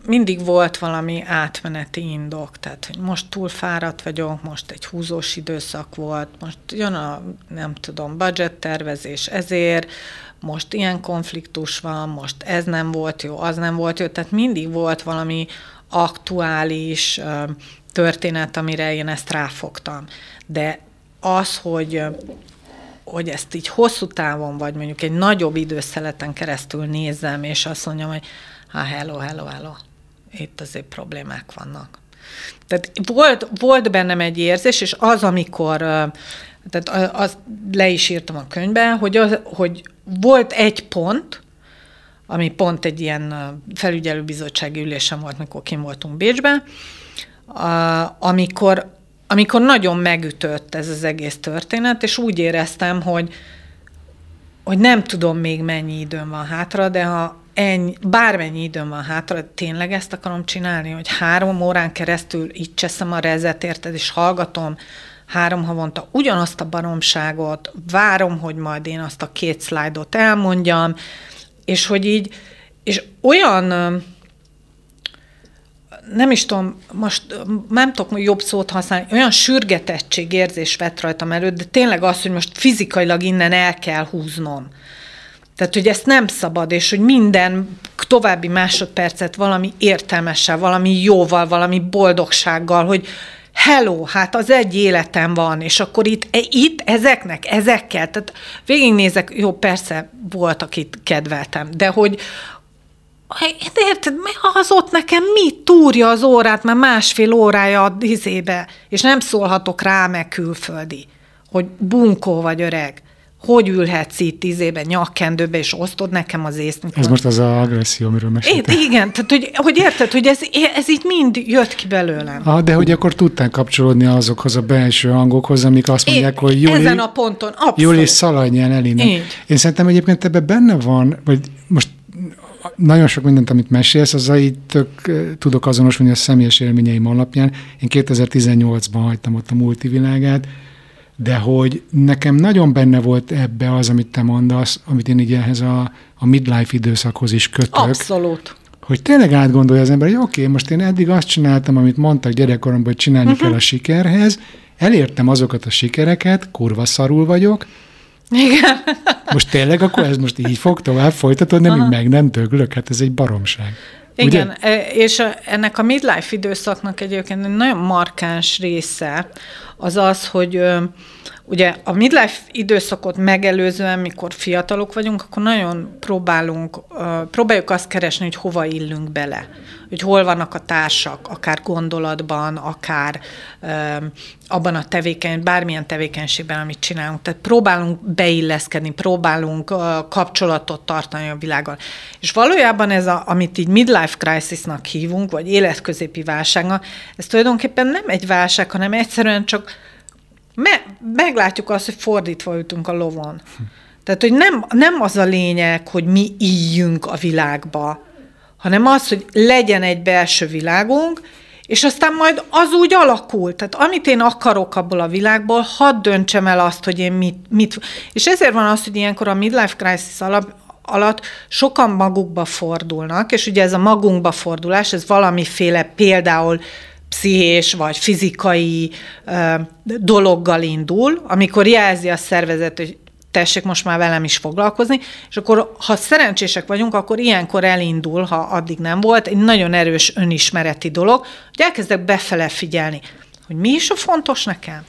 C: mindig volt valami átmeneti indok, tehát hogy most túl fáradt vagyok, most egy húzós időszak volt, most jön a, nem tudom, budget tervezés ezért, most ilyen konfliktus van, most ez nem volt jó, az nem volt jó, tehát mindig volt valami aktuális történet, amire én ezt ráfogtam. De az, hogy hogy ezt így hosszú távon, vagy mondjuk egy nagyobb időszeleten keresztül nézem, és azt mondjam, hogy ha hello, hello, hello, itt azért problémák vannak. Tehát volt, volt bennem egy érzés, és az, amikor, tehát az le is írtam a könyvbe, hogy, az, hogy volt egy pont, ami pont egy ilyen felügyelőbizottsági ülésen volt, mikor kim voltunk Bécsben, amikor, amikor nagyon megütött ez az egész történet, és úgy éreztem, hogy, hogy nem tudom még mennyi időm van hátra, de ha ennyi, bármennyi időm van hátra, tényleg ezt akarom csinálni, hogy három órán keresztül így cseszem a rezet, érted, és hallgatom három havonta ugyanazt a baromságot, várom, hogy majd én azt a két szlájdot elmondjam, és hogy így, és olyan nem is tudom, most nem tudok jobb szót használni, olyan sürgetettségérzés vett rajtam előtt, de tényleg az, hogy most fizikailag innen el kell húznom. Tehát, hogy ezt nem szabad, és hogy minden további másodpercet valami értelmessel, valami jóval, valami boldogsággal, hogy hello, hát az egy életem van, és akkor itt, e, itt ezeknek, ezekkel, tehát végignézek, jó, persze volt, akit kedveltem, de hogy, de érted, az ott nekem mi túrja az órát, már másfél órája a dizébe, és nem szólhatok rá meg külföldi, hogy bunkó vagy öreg hogy ülhetsz itt tízébe, nyakkendőbe, és osztod nekem az észt.
B: Ez most az a agresszió, amiről meséltem.
C: Igen, tehát hogy, hogy érted, hogy ez, ez így mind jött ki belőlem.
B: Ah, de hogy akkor tudtál kapcsolódni azokhoz a belső hangokhoz, amik azt mondják, é, hogy
C: Júli, ezen a ponton, abszolút.
B: Júli szaladj el innen. Én szerintem egyébként ebben benne van, vagy most nagyon sok mindent, amit mesélsz, az így tök tudok azonosulni a személyes élményeim alapján. Én 2018-ban hagytam ott a multivilágát, de hogy nekem nagyon benne volt ebbe az, amit te mondasz, amit én így ehhez a, a midlife időszakhoz is kötök.
C: Abszolút.
B: Hogy tényleg átgondolja az ember, hogy oké, okay, most én eddig azt csináltam, amit mondtak gyerekkoromban, hogy csinálni uh-huh. kell a sikerhez, elértem azokat a sikereket, kurva szarul vagyok,
C: igen.
B: Most tényleg akkor ez most így fog tovább folytatódni, amíg meg nem döglök? Hát ez egy baromság.
C: Igen, Ugye? És ennek a midlife időszaknak egyébként egy nagyon markáns része az az, hogy ugye a midlife időszakot megelőzően, mikor fiatalok vagyunk, akkor nagyon próbálunk, próbáljuk azt keresni, hogy hova illünk bele. Hogy hol vannak a társak, akár gondolatban, akár abban a tevékeny, bármilyen tevékenységben, amit csinálunk. Tehát próbálunk beilleszkedni, próbálunk kapcsolatot tartani a világgal. És valójában ez, a, amit így midlife crisisnak hívunk, vagy életközépi válságnak, ez tulajdonképpen nem egy válság, hanem egyszerűen csak me- meglátjuk azt, hogy fordítva ütünk a lovon. Tehát, hogy nem, nem az a lényeg, hogy mi íjjünk a világba, hanem az, hogy legyen egy belső világunk, és aztán majd az úgy alakul. Tehát amit én akarok abból a világból, hadd döntsem el azt, hogy én mit, mit... És ezért van az, hogy ilyenkor a midlife crisis alap, alatt sokan magukba fordulnak, és ugye ez a magunkba fordulás, ez valamiféle például pszichés vagy fizikai ö, dologgal indul, amikor jelzi a szervezet, hogy tessék most már velem is foglalkozni, és akkor, ha szerencsések vagyunk, akkor ilyenkor elindul, ha addig nem volt, egy nagyon erős önismereti dolog, hogy elkezdek befele figyelni, hogy mi is a fontos nekem.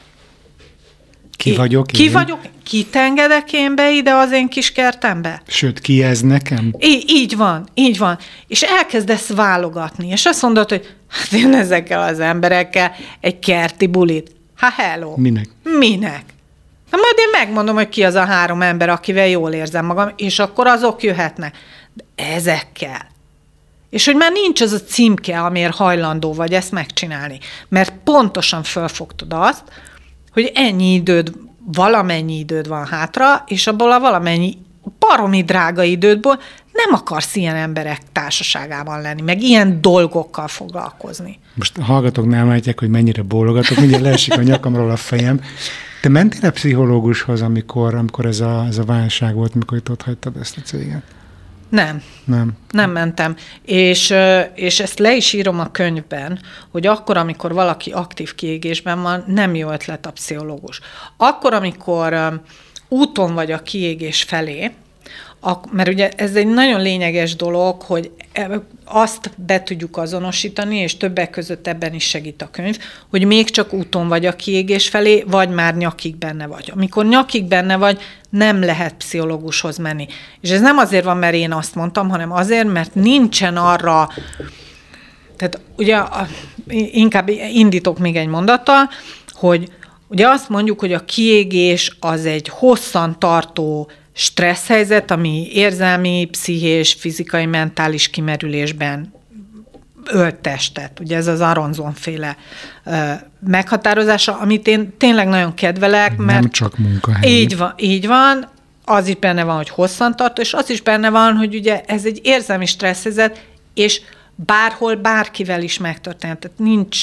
B: Ki vagyok
C: Ki én? vagyok? Kit engedek én be ide az én kis kertembe?
B: Sőt, ki ez nekem?
C: Í- így van, így van. És elkezdesz válogatni, és azt mondod, hogy hát én ezekkel az emberekkel egy kerti bulit. Ha hello.
B: Minek?
C: Minek? Na majd én megmondom, hogy ki az a három ember, akivel jól érzem magam, és akkor azok jöhetnek. De ezekkel. És hogy már nincs az a címke, amiért hajlandó vagy ezt megcsinálni. Mert pontosan fölfogtad azt, hogy ennyi időd, valamennyi időd van hátra, és abból a valamennyi baromi drága idődből nem akarsz ilyen emberek társaságában lenni, meg ilyen dolgokkal foglalkozni.
B: Most a hallgatók nem látják, hogy mennyire bólogatok, mindjárt leesik a nyakamról a fejem. Te mentél a pszichológushoz, amikor, amikor ez, a, ez a válság volt, mikor itt ott hagytad ezt a céget?
C: Nem.
B: Nem.
C: Nem mentem. És, és ezt le is írom a könyvben, hogy akkor, amikor valaki aktív kiégésben van, nem jó ötlet a pszichológus. Akkor, amikor úton vagy a kiégés felé, mert ugye ez egy nagyon lényeges dolog, hogy e, azt be tudjuk azonosítani, és többek között ebben is segít a könyv, hogy még csak úton vagy a kiégés felé, vagy már nyakig benne vagy. Amikor nyakig benne vagy, nem lehet pszichológushoz menni. És ez nem azért van, mert én azt mondtam, hanem azért, mert nincsen arra, tehát ugye inkább indítok még egy mondattal, hogy ugye azt mondjuk, hogy a kiégés az egy hosszan tartó stressz helyzet, ami érzelmi, pszichés, fizikai, mentális kimerülésben ölt testet. Ugye ez az Aronzon féle meghatározása, amit én tényleg nagyon kedvelek, mert...
B: Nem csak munkahely.
C: Így van, így van. Az is benne van, hogy hosszantartó, és az is benne van, hogy ugye ez egy érzelmi stresszezet, és bárhol, bárkivel is megtörtént. Tehát nincs,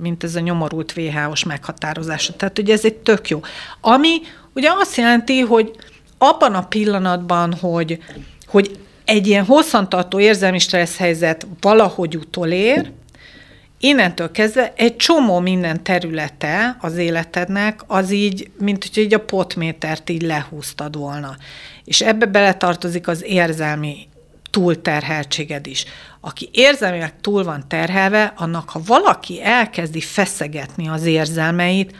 C: mint ez a nyomorult VH-os meghatározása. Tehát ugye ez egy tök jó. Ami ugye azt jelenti, hogy abban a pillanatban, hogy, hogy egy ilyen hosszantartó érzelmi stressz helyzet valahogy utolér, innentől kezdve egy csomó minden területe az életednek, az így, mint hogy így a potmétert így lehúztad volna. És ebbe beletartozik az érzelmi túlterheltséged is. Aki érzelmileg túl van terhelve, annak ha valaki elkezdi feszegetni az érzelmeit,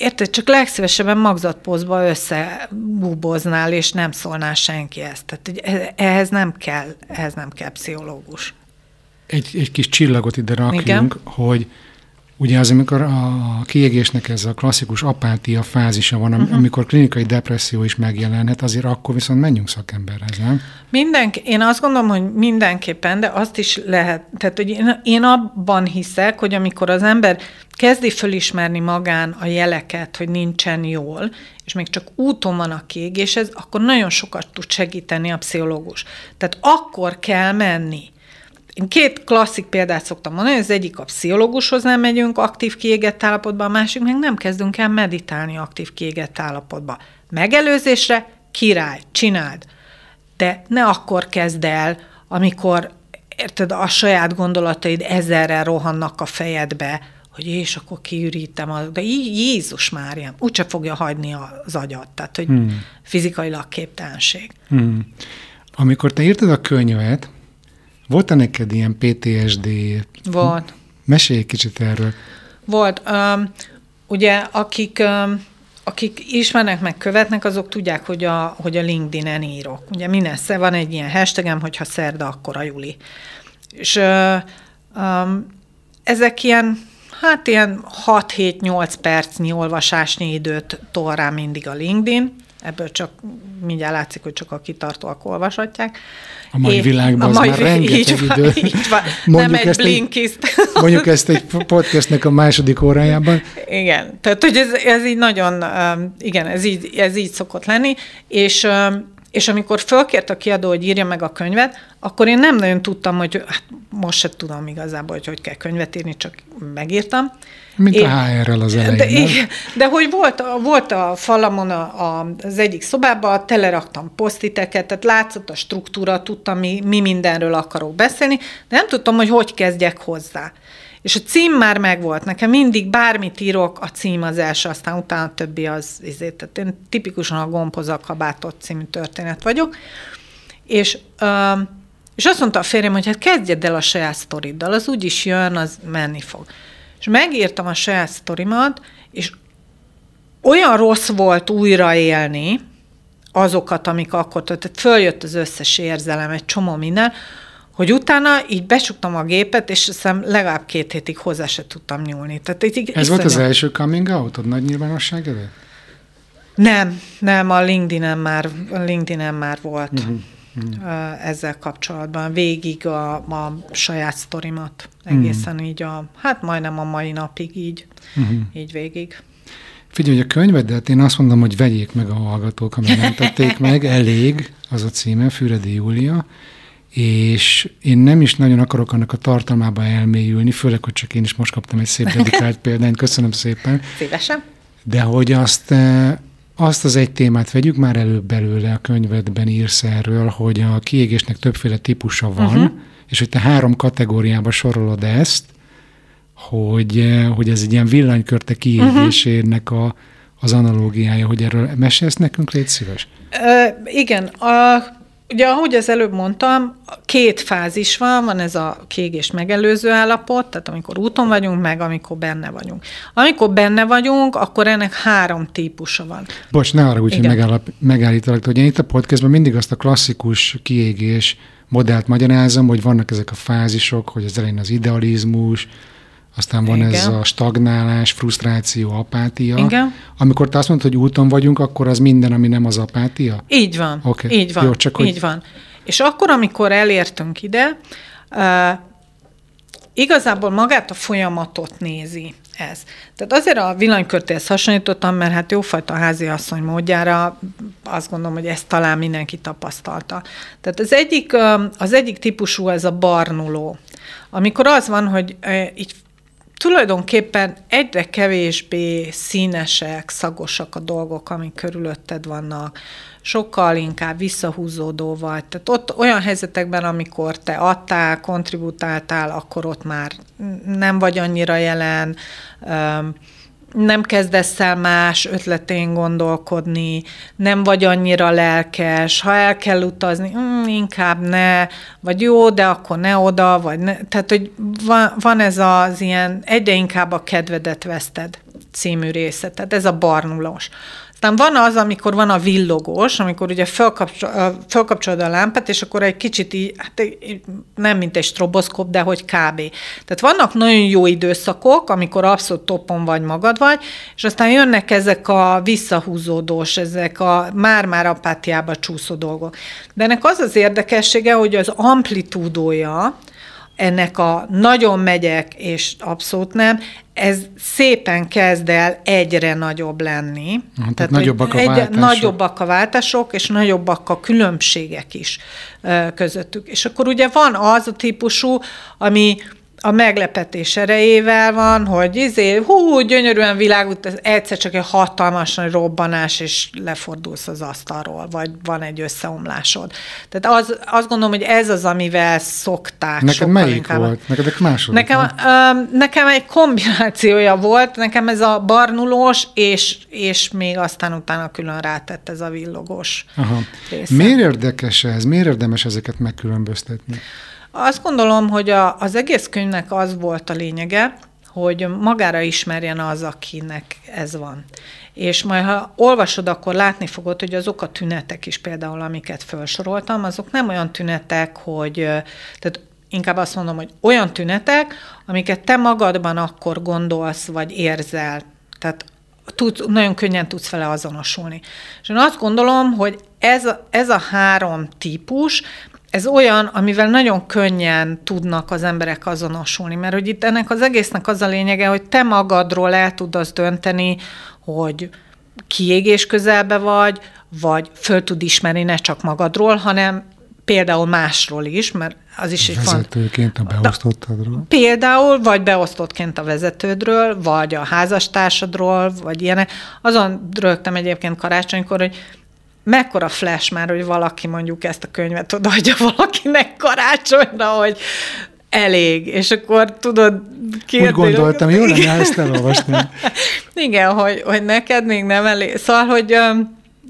C: érted, csak legszívesebben magzatpózba összebuboznál, és nem szólnál senki ezt. Tehát ehhez nem kell, ehhez nem kell pszichológus.
B: Egy, egy kis csillagot ide rakjunk, Igen. hogy Ugye az, amikor a kiégésnek ez a klasszikus apátia fázisa van, uh-huh. amikor klinikai depresszió is megjelenhet, azért akkor viszont menjünk szakemberhez, nem?
C: Mindenki, én azt gondolom, hogy mindenképpen, de azt is lehet, tehát hogy én, én abban hiszek, hogy amikor az ember kezdi fölismerni magán a jeleket, hogy nincsen jól, és még csak úton van a kiégéshez, akkor nagyon sokat tud segíteni a pszichológus. Tehát akkor kell menni én két klasszik példát szoktam mondani, az egyik a pszichológushoz nem megyünk aktív kiégett állapotba, a másik meg nem kezdünk el meditálni aktív kiégett állapotba. Megelőzésre király, csináld. De ne akkor kezd el, amikor érted, a saját gondolataid ezerrel rohannak a fejedbe, hogy és akkor kiürítem, a, de Jézus Mária, úgyse fogja hagyni az agyat, tehát hogy hmm. fizikailag képtelenség. Hmm.
B: Amikor te írtad a könyvet, volt-e neked ilyen PTSD?
C: Volt.
B: Mesélj egy kicsit erről.
C: Volt. Um, ugye, akik, um, akik ismernek, meg követnek, azok tudják, hogy a, hogy a LinkedIn-en írok. Ugye minden van egy ilyen hashtagem, hogyha szerda, akkor a juli. És uh, um, ezek ilyen, hát ilyen 6-7-8 percnyi olvasásnyi időt tol rá mindig a LinkedIn, ebből csak mindjárt látszik, hogy csak a kitartóak olvashatják.
B: A mai é, világban a mai, az már rengeteg így van, idő.
C: Így van. Mondjuk Nem egy blinkiszt.
B: Mondjuk ezt egy podcastnek a második órájában.
C: Igen, tehát hogy ez, ez így nagyon, um, igen, ez így, ez így szokott lenni, és um, és amikor fölkért a kiadó, hogy írja meg a könyvet, akkor én nem nagyon tudtam, hogy hát most se tudom igazából, hogy hogy kell könyvet írni, csak megírtam.
B: Mint én, a HR-rel az elején,
C: de, nem? de hogy volt, volt a falamon a, a, az egyik szobában, teleraktam posztiteket, tehát látszott a struktúra, tudtam, mi, mi mindenről akarok beszélni, de nem tudtam, hogy hogy kezdjek hozzá. És a cím már megvolt. Nekem mindig bármit írok, a cím az első, aztán utána a többi az izé. Tehát én tipikusan a gombhoz a kabátot című történet vagyok. És, és azt mondta a férjem, hogy hát kezdjed el a saját sztoriddal, az úgy is jön, az menni fog. És megírtam a saját sztorimat, és olyan rossz volt újraélni azokat, amik akkor, tehát följött az összes érzelem, egy csomó minden, hogy utána így besuktam a gépet, és hiszem legalább két hétig hozzá se tudtam nyúlni. Tehát így,
B: Ez iszonyat... volt az első coming out nagy nyilvánosság előtt?
C: Nem, nem, a LinkedIn-en már, a LinkedIn-en már volt uh-huh, uh-huh. ezzel kapcsolatban. Végig a, a saját sztorimat, egészen uh-huh. így a, hát majdnem a mai napig így, uh-huh. így végig.
B: Figyelj, hogy a könyvedet én azt mondom, hogy vegyék meg a hallgatók, ha nem tették meg, elég, az a címe, Füredi Júlia, és én nem is nagyon akarok annak a tartalmába elmélyülni, főleg, hogy csak én is most kaptam egy szép dedikált példányt, köszönöm szépen.
C: Szívesen.
B: De hogy azt, eh, azt az egy témát vegyük már előbb belőle, a könyvedben írsz erről, hogy a kiégésnek többféle típusa van, uh-huh. és hogy te három kategóriába sorolod ezt, hogy, eh, hogy ez egy ilyen villanykörte kiégésének a, az analógiája, hogy erről mesélsz nekünk, légy szíves?
C: Ö, igen, a Ugye, ahogy az előbb mondtam, két fázis van, van ez a kiégés megelőző állapot, tehát amikor úton vagyunk, meg amikor benne vagyunk. Amikor benne vagyunk, akkor ennek három típusa van.
B: Bocs, ne arra úgy, hogy megállap, megállítalak, hogy én itt a podcastban mindig azt a klasszikus kiégés modellt magyarázom, hogy vannak ezek a fázisok, hogy az elején az idealizmus, aztán van Igen. ez a stagnálás, frusztráció, apátia. Igen. Amikor te azt mondod, hogy úton vagyunk, akkor az minden, ami nem az apátia?
C: Így van. Okay. Így van. Jó, csak így hogy... van. És akkor, amikor elértünk ide, uh, igazából magát a folyamatot nézi ez. Tehát azért a villanykörtéhez hasonlítottam, mert hát jófajta házi asszony módjára azt gondolom, hogy ezt talán mindenki tapasztalta. Tehát az egyik, az egyik típusú ez a barnuló, amikor az van, hogy így tulajdonképpen egyre kevésbé színesek, szagosak a dolgok, amik körülötted vannak, sokkal inkább visszahúzódó vagy. Tehát ott olyan helyzetekben, amikor te adtál, kontributáltál, akkor ott már nem vagy annyira jelen, nem kezdesz el más ötletén gondolkodni, nem vagy annyira lelkes, ha el kell utazni, mm, inkább ne, vagy jó, de akkor ne oda, vagy ne. Tehát, hogy van, van ez az ilyen, egyre inkább a kedvedet veszted című része, tehát ez a barnulós. Aztán van az, amikor van a villogós, amikor ugye felkapcsolod a lámpát, és akkor egy kicsit így, hát nem mint egy stroboszkop, de hogy kb. Tehát vannak nagyon jó időszakok, amikor abszolút topon vagy magad vagy, és aztán jönnek ezek a visszahúzódós, ezek a már-már apátiába csúszó dolgok. De ennek az az érdekessége, hogy az amplitúdója, ennek a nagyon megyek, és abszolút nem, ez szépen kezd el egyre nagyobb lenni.
B: Uh, tehát, tehát nagyobbak a egy, váltások.
C: Nagyobbak a váltások, és nagyobbak a különbségek is közöttük. És akkor ugye van az a típusú, ami a meglepetés erejével van, hogy izé, hú, gyönyörűen világút, ez egyszer csak egy hatalmas nagy robbanás, és lefordulsz az asztalról, vagy van egy összeomlásod. Tehát az, azt gondolom, hogy ez az, amivel szokták.
B: Neked melyik inkább. volt? Neked második?
C: Nekem, uh, nekem egy kombinációja volt, nekem ez a barnulós, és, és még aztán utána külön rátett ez a villogós Aha.
B: Része. Miért érdekes ez? Miért érdemes ezeket megkülönböztetni?
C: Azt gondolom, hogy a, az egész könyvnek az volt a lényege, hogy magára ismerjen az, akinek ez van. És majd, ha olvasod, akkor látni fogod, hogy azok a tünetek is például, amiket felsoroltam, azok nem olyan tünetek, hogy, tehát inkább azt mondom, hogy olyan tünetek, amiket te magadban akkor gondolsz, vagy érzel. Tehát tud, nagyon könnyen tudsz vele azonosulni. És én azt gondolom, hogy ez, ez a három típus, ez olyan, amivel nagyon könnyen tudnak az emberek azonosulni, mert hogy itt ennek az egésznek az a lényege, hogy te magadról el tud azt dönteni, hogy kiégés közelbe vagy, vagy föl tud ismerni ne csak magadról, hanem például másról is, mert az is
B: egy Vezetőként a beosztottadról?
C: Például, vagy beosztottként a vezetődről, vagy a házastársadról, vagy ilyenek. Azon rögtem egyébként karácsonykor, hogy mekkora flash már, hogy valaki mondjuk ezt a könyvet odaadja valakinek karácsonyra, hogy elég, és akkor tudod
B: kérdezni. Úgy gondoltam, jó lenne, ezt elolvasni.
C: Igen, hogy, hogy neked még nem elég. Szóval, hogy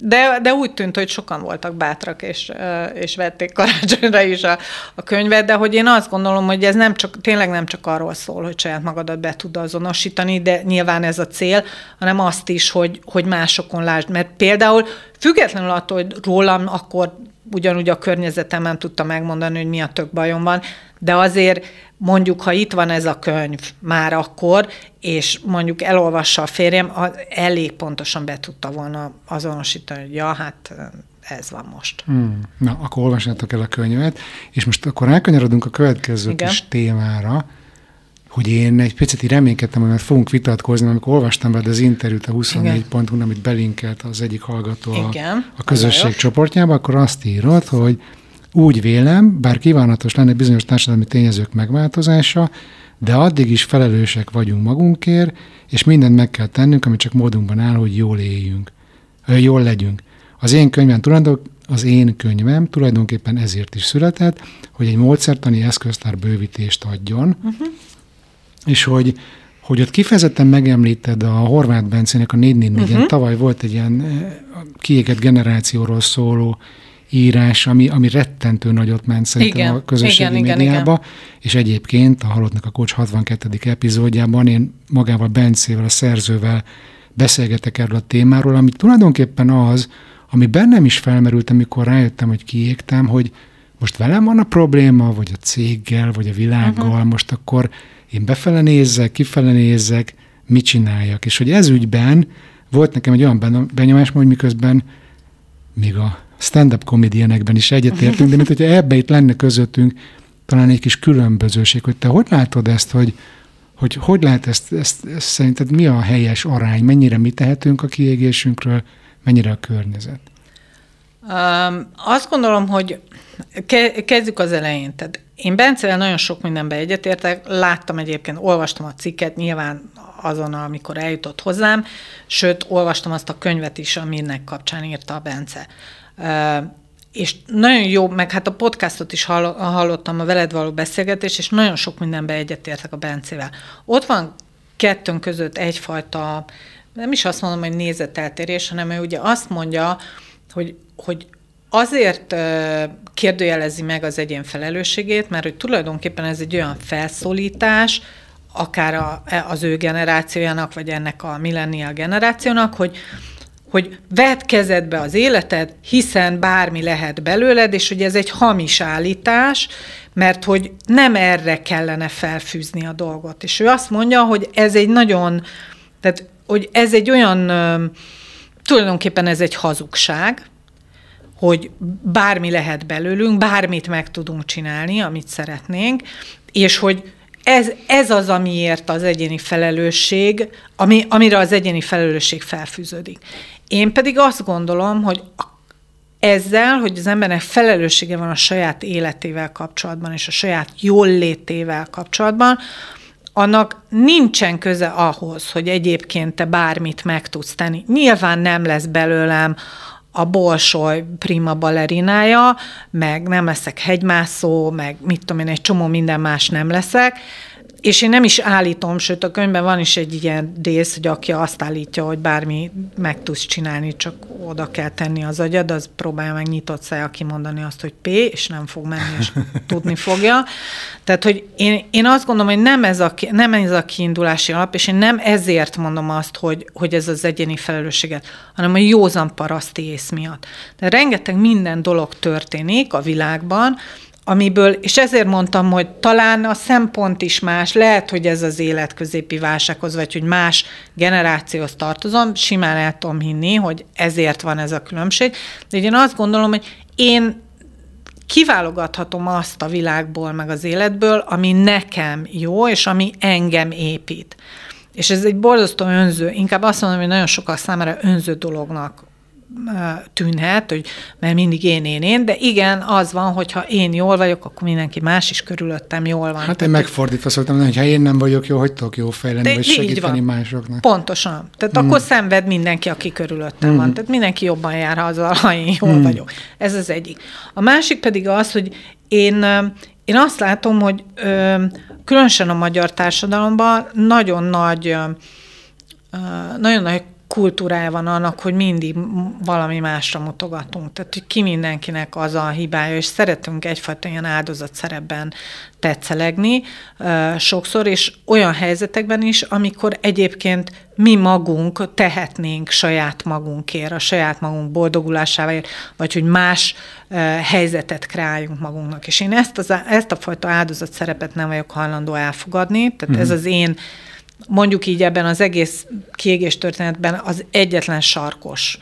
C: de, de úgy tűnt, hogy sokan voltak bátrak, és, és vették karácsonyra is a, a könyvet, de hogy én azt gondolom, hogy ez nem csak, tényleg nem csak arról szól, hogy saját magadat be tud azonosítani, de nyilván ez a cél, hanem azt is, hogy, hogy másokon lásd. Mert például függetlenül attól, hogy rólam akkor ugyanúgy a környezetemen tudta megmondani, hogy mi a tök bajom van, de azért mondjuk, ha itt van ez a könyv már akkor, és mondjuk elolvassa a férjem, elég pontosan be tudta volna azonosítani, hogy ja, hát ez van most.
B: Hmm. Na, akkor olvassátok el a könyvet, és most akkor elkanyarodunk a következő Igen. kis témára, hogy én egy picit reménykedtem, hogy fogunk vitatkozni, amikor olvastam be az interjút a 24 ponton, amit belinkelt az egyik hallgató Igen. a, a közösség csoportjába, akkor azt írott, hogy úgy vélem, bár kívánatos lenne bizonyos társadalmi tényezők megváltozása, de addig is felelősek vagyunk magunkért, és mindent meg kell tennünk, ami csak módunkban áll, hogy jól éljünk, jól legyünk. Az én könyvem tulajdon, az én könyvem tulajdonképpen ezért is született, hogy egy módszertani eszköztár bővítést adjon, uh-huh. És hogy hogy ott kifejezetten megemlíted a Horváth Bencének a 444 uh-huh. tavaly volt egy ilyen kiégett generációról szóló írás, ami, ami rettentő nagyot ment szerintem igen, a közösségi igen, médiába, igen, igen. és egyébként a Halottnak a Kocs 62. epizódjában én magával Bencével, a szerzővel beszélgetek erről a témáról, ami tulajdonképpen az, ami bennem is felmerült, amikor rájöttem, hogy kiégtem, hogy most velem van a probléma, vagy a céggel, vagy a világgal, uh-huh. most akkor én befele nézzek, kifele nézzek, mit csináljak. És hogy ez ügyben volt nekem egy olyan benyomás, hogy miközben még a stand-up komédienekben is egyetértünk, de mint hogyha ebbe itt lenne közöttünk talán egy kis különbözőség, hogy te hogy látod ezt, hogy hogy, hogy lehet ezt, ezt, ezt szerinted mi a helyes arány, mennyire mi tehetünk a kiégésünkről, mennyire a környezet?
C: Um, azt gondolom, hogy ke- kezdjük az elején. Tehát én Bencevel nagyon sok mindenbe egyetértek, láttam egyébként, olvastam a cikket, nyilván azon, amikor eljutott hozzám, sőt, olvastam azt a könyvet is, aminek kapcsán írta a Bence. És nagyon jó, meg hát a podcastot is hallottam, a veled való beszélgetés, és nagyon sok mindenbe egyetértek a Bencével. Ott van kettőnk között egyfajta, nem is azt mondom, hogy nézeteltérés, hanem ő ugye azt mondja, hogy, hogy azért kérdőjelezi meg az egyén felelősségét, mert hogy tulajdonképpen ez egy olyan felszólítás, akár a, az ő generációjának, vagy ennek a millennial generációnak, hogy, hogy vedd kezedbe az életed, hiszen bármi lehet belőled, és hogy ez egy hamis állítás, mert hogy nem erre kellene felfűzni a dolgot. És ő azt mondja, hogy ez egy nagyon, tehát hogy ez egy olyan, tulajdonképpen ez egy hazugság, hogy bármi lehet belőlünk, bármit meg tudunk csinálni, amit szeretnénk, és hogy ez, ez az, amiért az egyéni felelősség, ami, amire az egyéni felelősség felfűződik. Én pedig azt gondolom, hogy ezzel, hogy az embernek felelőssége van a saját életével kapcsolatban, és a saját jól létével kapcsolatban, annak nincsen köze ahhoz, hogy egyébként te bármit meg tudsz tenni. Nyilván nem lesz belőlem a bolsoly prima balerinája, meg nem leszek hegymászó, meg mit tudom én, egy csomó minden más nem leszek, és én nem is állítom, sőt a könyvben van is egy ilyen rész, hogy aki azt állítja, hogy bármi meg tudsz csinálni, csak oda kell tenni az agyad, az próbálja meg nyitott szája kimondani azt, hogy P, és nem fog menni, és tudni fogja. Tehát, hogy én, én azt gondolom, hogy nem ez, a, nem ez a kiindulási alap, és én nem ezért mondom azt, hogy, hogy ez az egyéni felelősséget, hanem a józan paraszti ész miatt. De rengeteg minden dolog történik a világban, amiből, és ezért mondtam, hogy talán a szempont is más, lehet, hogy ez az életközépi válsághoz, vagy hogy más generációhoz tartozom, simán el tudom hinni, hogy ezért van ez a különbség, de én azt gondolom, hogy én kiválogathatom azt a világból, meg az életből, ami nekem jó, és ami engem épít. És ez egy borzasztó önző, inkább azt mondom, hogy nagyon sokak számára önző dolognak tűnhet, hogy mert mindig én, én, én, de igen, az van, hogyha én jól vagyok, akkor mindenki más is körülöttem jól van.
B: Hát én megfordítva szoktam hogy ha én nem vagyok jó, hogy tudok jó fejleni, vagy segíteni másoknak.
C: Pontosan. Tehát mm. akkor szenved mindenki, aki körülöttem mm. van. Tehát mindenki jobban jár azzal, ha én jól mm. vagyok. Ez az egyik. A másik pedig az, hogy én, én azt látom, hogy különösen a magyar társadalomban nagyon nagy nagyon nagy kultúrája van annak, hogy mindig valami másra mutogatunk. Tehát, hogy ki mindenkinek az a hibája, és szeretünk egyfajta ilyen áldozat szerepben tetszelegni sokszor, és olyan helyzetekben is, amikor egyébként mi magunk tehetnénk saját magunkért, a saját magunk boldogulásáért, vagy hogy más helyzetet kreáljunk magunknak. És én ezt, az, ezt a fajta áldozat szerepet nem vagyok hajlandó elfogadni, tehát mm. ez az én mondjuk így ebben az egész kiégés történetben az egyetlen sarkos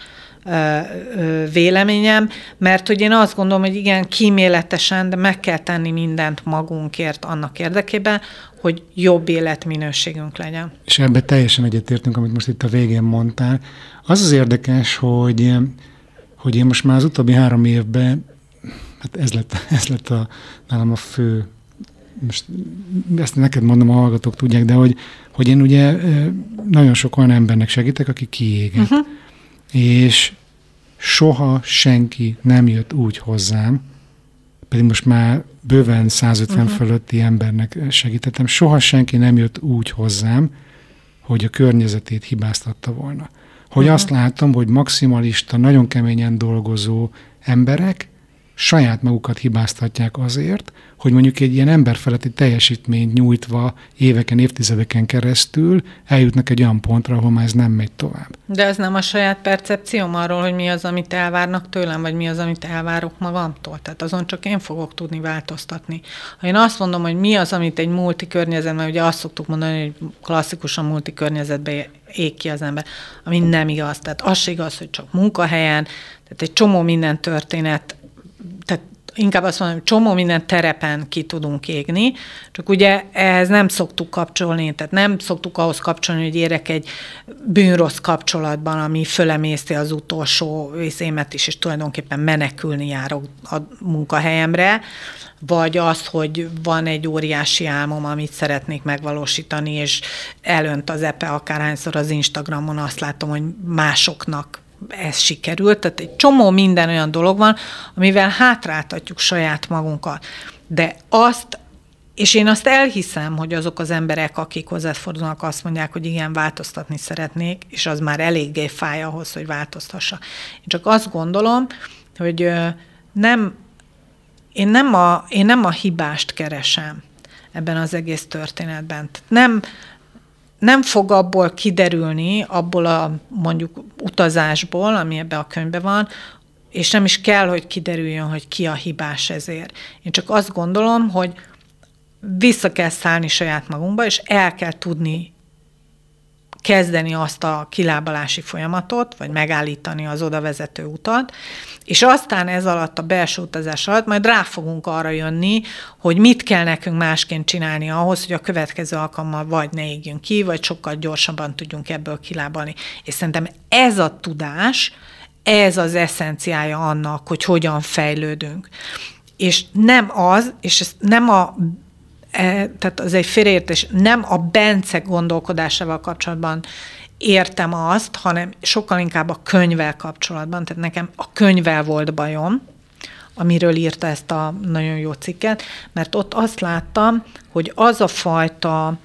C: véleményem, mert hogy én azt gondolom, hogy igen, kíméletesen, de meg kell tenni mindent magunkért annak érdekében, hogy jobb életminőségünk legyen.
B: És ebben teljesen egyetértünk, amit most itt a végén mondtál. Az az érdekes, hogy, hogy én most már az utóbbi három évben, hát ez lett, ez lett a, nálam a fő most ezt neked mondom, a hallgatók tudják, de hogy, hogy én ugye nagyon sok olyan embernek segítek, aki kiéget. Uh-huh. És soha senki nem jött úgy hozzám, pedig most már bőven 150 uh-huh. fölötti embernek segítettem, soha senki nem jött úgy hozzám, hogy a környezetét hibáztatta volna. Hogy uh-huh. azt látom, hogy maximalista, nagyon keményen dolgozó emberek saját magukat hibáztatják azért, hogy mondjuk egy ilyen emberfeletti teljesítményt nyújtva éveken, évtizedeken keresztül eljutnak egy olyan pontra, ahol már ez nem megy tovább.
C: De ez nem a saját percepcióm arról, hogy mi az, amit elvárnak tőlem, vagy mi az, amit elvárok magamtól. Tehát azon csak én fogok tudni változtatni. Ha én azt mondom, hogy mi az, amit egy multi környezetben, ugye azt szoktuk mondani, hogy klasszikusan multi környezetben ég ki az ember, ami nem igaz. Tehát az igaz, hogy csak munkahelyen, tehát egy csomó minden történet tehát inkább azt mondom, hogy csomó minden terepen ki tudunk égni, csak ugye ehhez nem szoktuk kapcsolni, tehát nem szoktuk ahhoz kapcsolni, hogy érek egy bűnrossz kapcsolatban, ami fölemészti az utolsó részémet is, és tulajdonképpen menekülni járok a munkahelyemre, vagy az, hogy van egy óriási álmom, amit szeretnék megvalósítani, és elönt az epe akárhányszor az Instagramon, azt látom, hogy másoknak ez sikerült. Tehát egy csomó minden olyan dolog van, amivel hátráltatjuk saját magunkat. De azt, és én azt elhiszem, hogy azok az emberek, akik hozzáfordulnak, azt mondják, hogy igen, változtatni szeretnék, és az már eléggé fáj ahhoz, hogy változtassa. Én csak azt gondolom, hogy nem, én nem a, én nem a hibást keresem ebben az egész történetben. Tehát nem, nem fog abból kiderülni, abból a mondjuk utazásból, ami ebbe a könyvben van, és nem is kell, hogy kiderüljön, hogy ki a hibás ezért. Én csak azt gondolom, hogy vissza kell szállni saját magunkba, és el kell tudni kezdeni azt a kilábalási folyamatot, vagy megállítani az oda vezető utat, és aztán ez alatt a belső utazás alatt majd rá fogunk arra jönni, hogy mit kell nekünk másként csinálni ahhoz, hogy a következő alkalommal vagy ne égjünk ki, vagy sokkal gyorsabban tudjunk ebből kilábalni. És szerintem ez a tudás, ez az eszenciája annak, hogy hogyan fejlődünk. És nem az, és ez nem a tehát az egy félreértés, nem a Bence gondolkodásával kapcsolatban értem azt, hanem sokkal inkább a könyvvel kapcsolatban. Tehát nekem a könyvvel volt bajom, amiről írta ezt a nagyon jó cikket, mert ott azt láttam, hogy az a fajta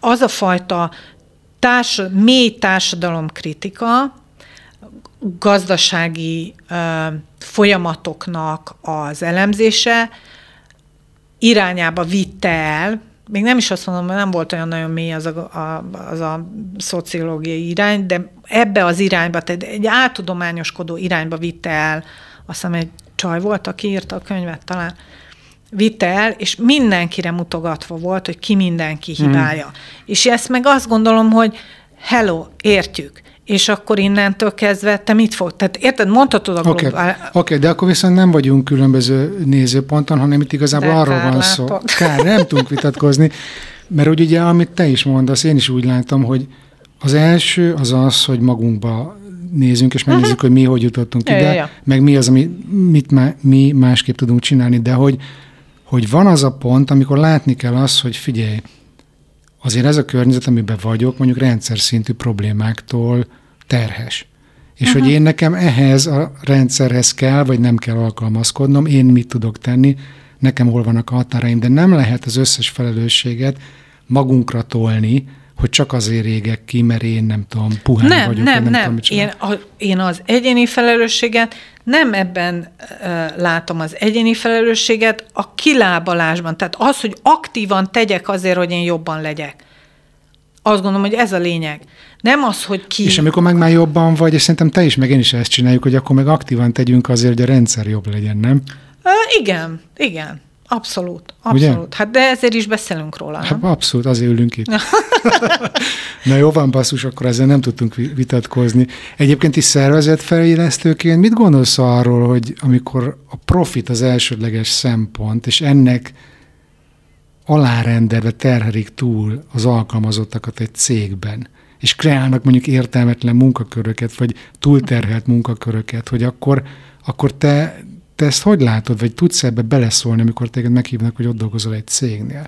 C: az a fajta társ, mély társadalomkritika, gazdasági ö, folyamatoknak az elemzése irányába vitte el, még nem is azt mondom, mert nem volt olyan nagyon mély az a, a, az a szociológiai irány, de ebbe az irányba, tehát egy áltudományoskodó irányba vitte el, azt hiszem egy csaj volt, aki írta a könyvet talán, vitte el, és mindenkire mutogatva volt, hogy ki mindenki hibája. Hmm. És ezt meg azt gondolom, hogy hello, értjük és akkor innentől kezdve te mit fog? Tehát érted, mondhatod a
B: Oké, okay. okay, de akkor viszont nem vagyunk különböző nézőponton, hanem itt igazából de arról van szó. Kár, nem tudunk vitatkozni, mert úgy ugye, amit te is mondasz, én is úgy látom, hogy az első az az, hogy magunkba nézünk, és megnézzük, uh-huh. hogy mi hogy jutottunk ide, ja, ja. meg mi az, ami, mit má, mi másképp tudunk csinálni, de hogy, hogy van az a pont, amikor látni kell azt, hogy figyelj, azért ez a környezet, amiben vagyok, mondjuk rendszer szintű problémáktól terhes. És uh-huh. hogy én nekem ehhez a rendszerhez kell, vagy nem kell alkalmazkodnom, én mit tudok tenni, nekem hol vannak a határaim, de nem lehet az összes felelősséget magunkra tolni, hogy csak azért régek ki, mert én nem tudom, puhán
C: nem,
B: vagyok.
C: Nem, nem, nem. Tudom, én, a, én az egyéni felelősséget nem ebben uh, látom az egyéni felelősséget, a kilábalásban. Tehát az, hogy aktívan tegyek azért, hogy én jobban legyek. Azt gondolom, hogy ez a lényeg. Nem az, hogy ki...
B: És amikor meg már jobban vagy, és szerintem te is, meg én is ezt csináljuk, hogy akkor meg aktívan tegyünk azért, hogy a rendszer jobb legyen, nem?
C: Uh, igen, igen. Abszolút, abszolút. Ugye? Hát de ezért is beszélünk róla.
B: Hát nem? abszolút, azért ülünk itt. Na jó van, basszus, akkor ezzel nem tudtunk vitatkozni. Egyébként is szervezetfejlesztőként mit gondolsz arról, hogy amikor a profit az elsődleges szempont, és ennek alárendelve terhelik túl az alkalmazottakat egy cégben, és kreálnak mondjuk értelmetlen munkaköröket, vagy túlterhelt munkaköröket, hogy akkor, akkor te, te ezt hogy látod, vagy tudsz ebbe beleszólni, amikor téged meghívnak, hogy ott dolgozol egy cégnél?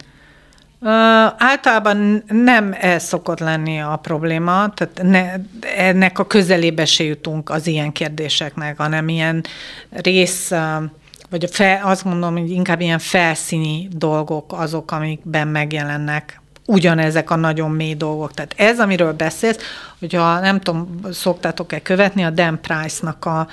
C: Uh, általában nem ez szokott lenni a probléma, tehát ne, ennek a közelébe se jutunk az ilyen kérdéseknek, hanem ilyen rész, vagy a fel, azt mondom, hogy inkább ilyen felszíni dolgok azok, amikben megjelennek ugyanezek a nagyon mély dolgok. Tehát ez, amiről beszélsz, hogyha nem tudom, szoktátok-e követni a Dan Price-nak a,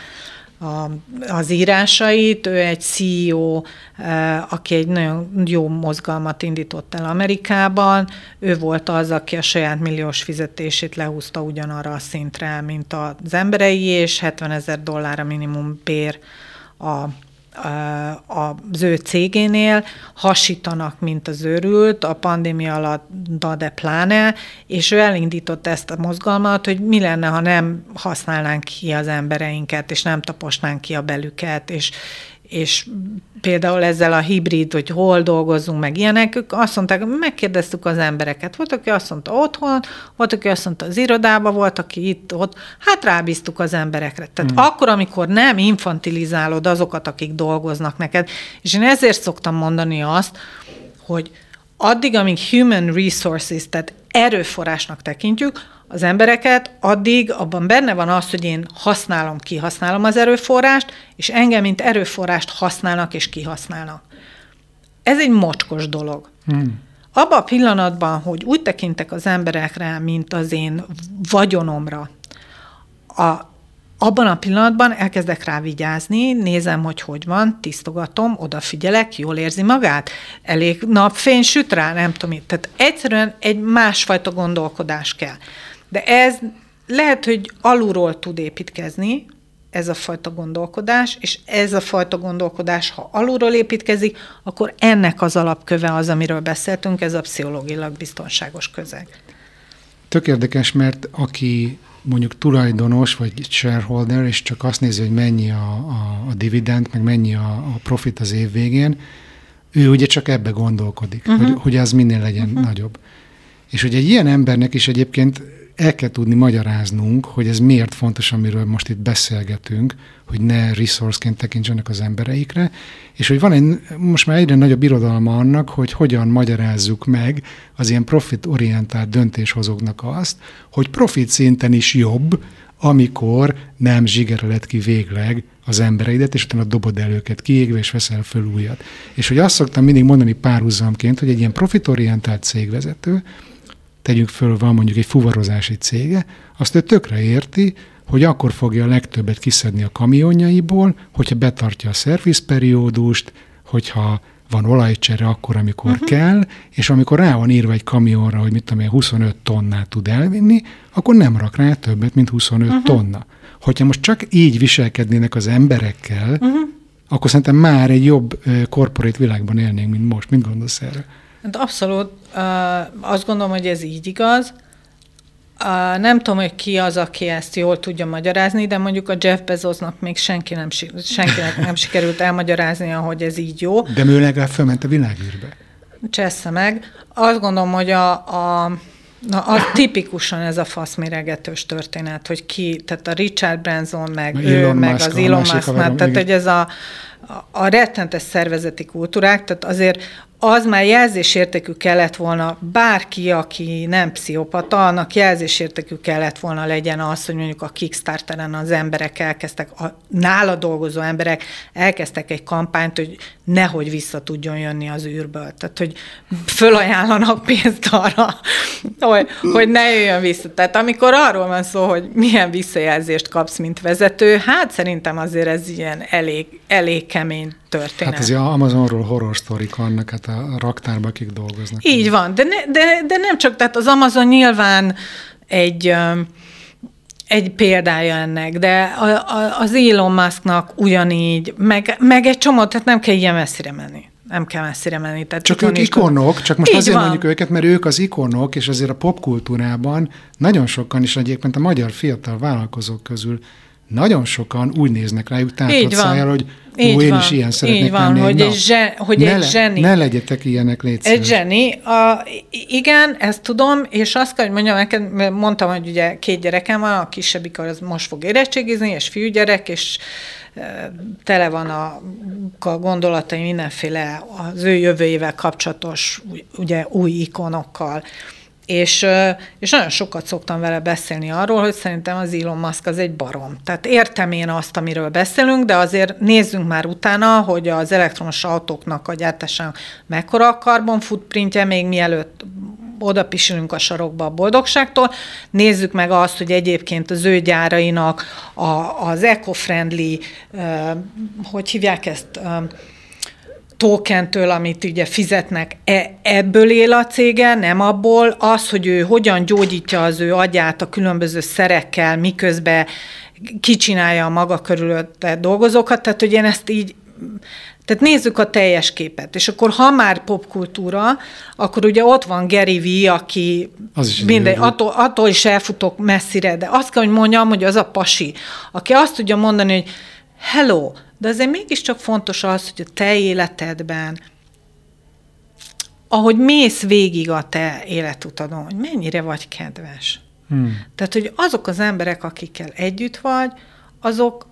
C: a, az írásait. Ő egy CEO, eh, aki egy nagyon jó mozgalmat indított el Amerikában. Ő volt az, aki a saját milliós fizetését lehúzta ugyanarra a szintre, mint az emberei, és 70 ezer dollár a minimum bér a az ő cégénél hasítanak, mint az őrült, a pandémia alatt de pláne, és ő elindított ezt a mozgalmat, hogy mi lenne, ha nem használnánk ki az embereinket, és nem taposnánk ki a belüket, és, és például ezzel a hibrid, hogy hol dolgozunk, meg ilyenek, ők azt mondták, megkérdeztük az embereket. Volt, aki azt mondta otthon, volt, aki azt mondta az irodába, volt, aki itt, ott. Hát rábíztuk az emberekre. Tehát hmm. akkor, amikor nem infantilizálod azokat, akik dolgoznak neked, és én ezért szoktam mondani azt, hogy addig, amíg human resources, tehát erőforrásnak tekintjük, az embereket, addig abban benne van az, hogy én használom, kihasználom az erőforrást, és engem, mint erőforrást használnak és kihasználnak. Ez egy mocskos dolog. Hmm. Abban a pillanatban, hogy úgy tekintek az emberekre, mint az én vagyonomra, a, abban a pillanatban elkezdek rá vigyázni, nézem, hogy hogy van, tisztogatom, odafigyelek, jól érzi magát, elég napfény süt rá, nem tudom mit. Tehát egyszerűen egy másfajta gondolkodás kell. De ez lehet, hogy alulról tud építkezni, ez a fajta gondolkodás, és ez a fajta gondolkodás, ha alulról építkezik, akkor ennek az alapköve az, amiről beszéltünk, ez a pszichológilag biztonságos közeg.
B: Tök érdekes, mert aki mondjuk tulajdonos vagy shareholder, és csak azt nézi, hogy mennyi a, a, a dividend, meg mennyi a, a profit az év végén, ő ugye csak ebbe gondolkodik, uh-huh. hogy, hogy az minél legyen uh-huh. nagyobb. És hogy egy ilyen embernek is egyébként el kell tudni magyaráznunk, hogy ez miért fontos, amiről most itt beszélgetünk, hogy ne resourceként tekintsenek az embereikre, és hogy van egy, most már egyre nagyobb irodalma annak, hogy hogyan magyarázzuk meg az ilyen profit-orientált döntéshozóknak azt, hogy profit szinten is jobb, amikor nem zsigereled ki végleg az embereidet, és utána dobod el őket kiégve, és veszel föl újat. És hogy azt szoktam mindig mondani párhuzamként, hogy egy ilyen profitorientált cégvezető, tegyünk föl, van mondjuk egy fuvarozási cége, azt ő tökre érti, hogy akkor fogja a legtöbbet kiszedni a kamionjaiból, hogyha betartja a szervizperiódust, hogyha van olajcsere akkor, amikor uh-huh. kell, és amikor rá van írva egy kamionra, hogy mit tudom én, 25 tonnát tud elvinni, akkor nem rak rá többet, mint 25 uh-huh. tonna. Hogyha most csak így viselkednének az emberekkel, uh-huh. akkor szerintem már egy jobb korporét világban élnénk, mint most. Mit gondolsz erről?
C: Hát abszolút. Azt gondolom, hogy ez így igaz. Nem tudom, hogy ki az, aki ezt jól tudja magyarázni, de mondjuk a Jeff Bezosnak még senki nem, senkinek nem sikerült elmagyaráznia, hogy ez így jó.
B: De ő legalább fölment a világűrbe.
C: Csessze meg. Azt gondolom, hogy a, a Na, az tipikusan ez a faszméregetős történet, hogy ki, tehát a Richard Branson, meg Na, ő, Elon meg Musk, az Elon Musk, tehát hogy ez a, a, rettentes szervezeti kultúrák, tehát azért az már jelzésértékű kellett volna, bárki, aki nem pszichopata, annak jelzésértékű kellett volna legyen az, hogy mondjuk a Kickstarteren az emberek elkezdtek, a nála dolgozó emberek elkezdtek egy kampányt, hogy nehogy vissza tudjon jönni az űrből. Tehát, hogy fölajánlanak pénzt arra, hogy, hogy ne jöjjön vissza. Tehát amikor arról van szó, hogy milyen visszajelzést kapsz, mint vezető, hát szerintem azért ez ilyen elég, elég kemény történet.
B: Hát az Amazonról horror sztorik vannak, hát a raktárban akik dolgoznak.
C: Így van, de, ne, de, de nem csak, tehát az Amazon nyilván egy egy példája ennek, de a, a, az Elon Musknak ugyanígy, meg, meg egy csomó, tehát nem kell ilyen messzire menni. Nem kell messzire menni. Tehát
B: csak ők ikonok, csak most Így azért van. mondjuk őket, mert ők az ikonok, és azért a popkultúrában nagyon sokan is egyébként a magyar fiatal vállalkozók közül nagyon sokan úgy néznek rájuk tátott szájjal, hogy így Ó, én van, is ilyen szeretnék így van, lenni.
C: Hogy, egy, zse, hogy
B: ne
C: egy le, zseni.
B: Ne legyetek ilyenek, légy
C: Egy zseni. A, igen, ezt tudom, és azt kell, hogy mondjam neked, mondtam, hogy ugye két gyerekem van, a kisebbik az most fog érettségizni, és fiúgyerek, és tele van a, a gondolatai mindenféle az ő jövőjével kapcsolatos ugye új ikonokkal. És, és nagyon sokat szoktam vele beszélni arról, hogy szerintem az Elon Musk az egy barom. Tehát értem én azt, amiről beszélünk, de azért nézzünk már utána, hogy az elektromos autóknak a gyártásának mekkora a carbon footprintje, még mielőtt oda pisilünk a sarokba a boldogságtól. Nézzük meg azt, hogy egyébként az ő gyárainak a, az eco-friendly, hogy hívják ezt, tokentől, amit ugye fizetnek, e, ebből él a cége, nem abból. Az, hogy ő hogyan gyógyítja az ő agyát a különböző szerekkel, miközben kicsinálja a maga körülötte dolgozókat, tehát hogy én ezt így tehát nézzük a teljes képet, és akkor ha már popkultúra, akkor ugye ott van Gary V, aki
B: Az is
C: minden, attól, attól is elfutok messzire, de azt kell, hogy mondjam, hogy az a pasi, aki azt tudja mondani, hogy hello, de azért mégiscsak fontos az, hogy a te életedben, ahogy mész végig a te életutadon, hogy mennyire vagy kedves.
B: Hmm.
C: Tehát, hogy azok az emberek, akikkel együtt vagy, azok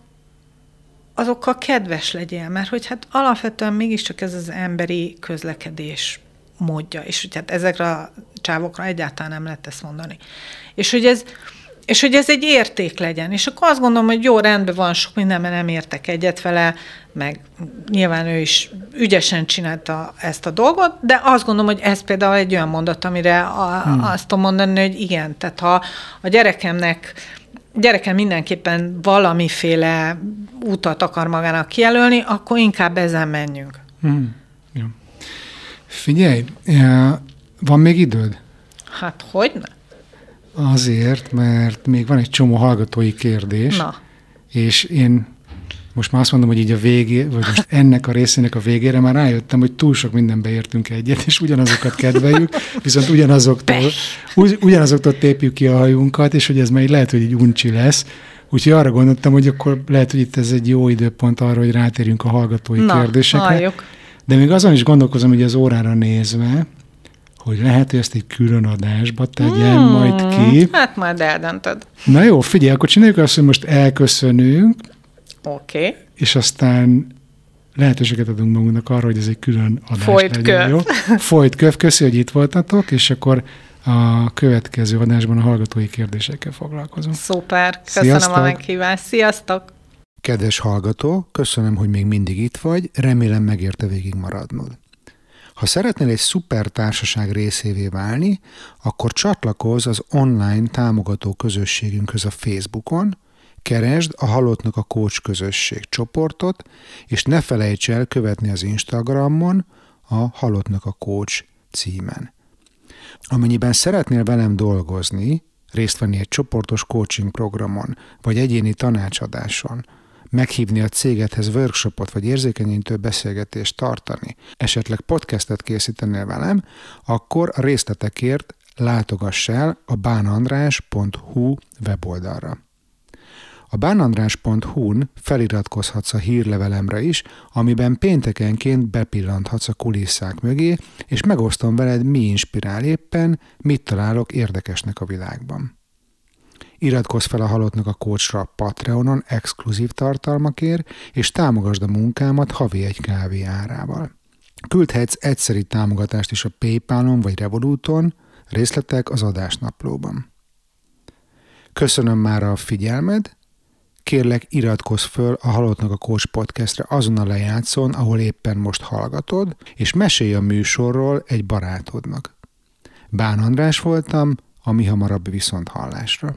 C: azokkal kedves legyél, mert hogy hát alapvetően mégiscsak ez az emberi közlekedés módja, és hogy hát ezekre a csávokra egyáltalán nem lehet ezt mondani. És hogy ez, és hogy ez egy érték legyen. És akkor azt gondolom, hogy jó, rendben van, sok mindenben nem értek egyet vele, meg nyilván ő is ügyesen csinálta ezt a dolgot, de azt gondolom, hogy ez például egy olyan mondat, amire a, hmm. azt tudom mondani, hogy igen, tehát ha a gyerekemnek gyerekem mindenképpen valamiféle útat akar magának kijelölni, akkor inkább ezen menjünk.
B: Hmm. Jó. Figyelj, eh, van még időd?
C: Hát hogyne?
B: Azért, mert még van egy csomó hallgatói kérdés,
C: Na.
B: és én most már azt mondom, hogy így a végé, vagy most ennek a részének a végére már rájöttem, hogy túl sok mindenbe értünk egyet, és ugyanazokat kedveljük, viszont ugyanazoktól, ugy, ugyanazoktól tépjük ki a hajunkat, és hogy ez már így lehet, hogy egy uncsi lesz. Úgyhogy arra gondoltam, hogy akkor lehet, hogy itt ez egy jó időpont arra, hogy rátérjünk a hallgatói
C: Na,
B: kérdésekre.
C: halljuk.
B: De még azon is gondolkozom, hogy az órára nézve, hogy lehet, hogy ezt egy külön adásba tegyem hmm. majd ki.
C: Hát majd eldöntöd.
B: Na jó, figyelj, akkor csináljuk azt, hogy most elköszönünk,
C: Oké. Okay.
B: és aztán lehetőséget adunk magunknak arra, hogy ez egy külön adás
C: Folyt
B: legyen,
C: köv.
B: jó? Folyt köv, köszi, hogy itt voltatok, és akkor a következő adásban a hallgatói kérdésekkel foglalkozunk.
C: Szuper. Köszönöm
B: Sziasztok.
C: a meghívást. Sziasztok!
B: Kedves hallgató, köszönöm, hogy még mindig itt vagy, remélem megérte végig maradnod. Ha szeretnél egy szuper társaság részévé válni, akkor csatlakozz az online támogató közösségünkhöz a Facebookon, keresd a Halottnak a Coach közösség csoportot, és ne felejts el követni az Instagramon a Halottnak a Coach címen. Amennyiben szeretnél velem dolgozni, részt venni egy csoportos coaching programon, vagy egyéni tanácsadáson, meghívni a cégedhez workshopot vagy érzékenyítő beszélgetést tartani, esetleg podcastet készítenél velem, akkor a részletekért látogass el a bánandrás.hu weboldalra. A bánandrás.hu-n feliratkozhatsz a hírlevelemre is, amiben péntekenként bepillanthatsz a kulisszák mögé, és megosztom veled, mi inspirál éppen, mit találok érdekesnek a világban. Iratkozz fel a Halottnak a Coachra a Patreonon exkluzív tartalmakért, és támogasd a munkámat havi egy kávé árával. Küldhetsz egyszeri támogatást is a Paypalon vagy Revoluton, részletek az adásnaplóban. Köszönöm már a figyelmed, kérlek iratkozz föl a Halottnak a Coach podcastre azon a lejátszón, ahol éppen most hallgatod, és mesélj a műsorról egy barátodnak. Bán András voltam, a mi hamarabb viszont hallásra.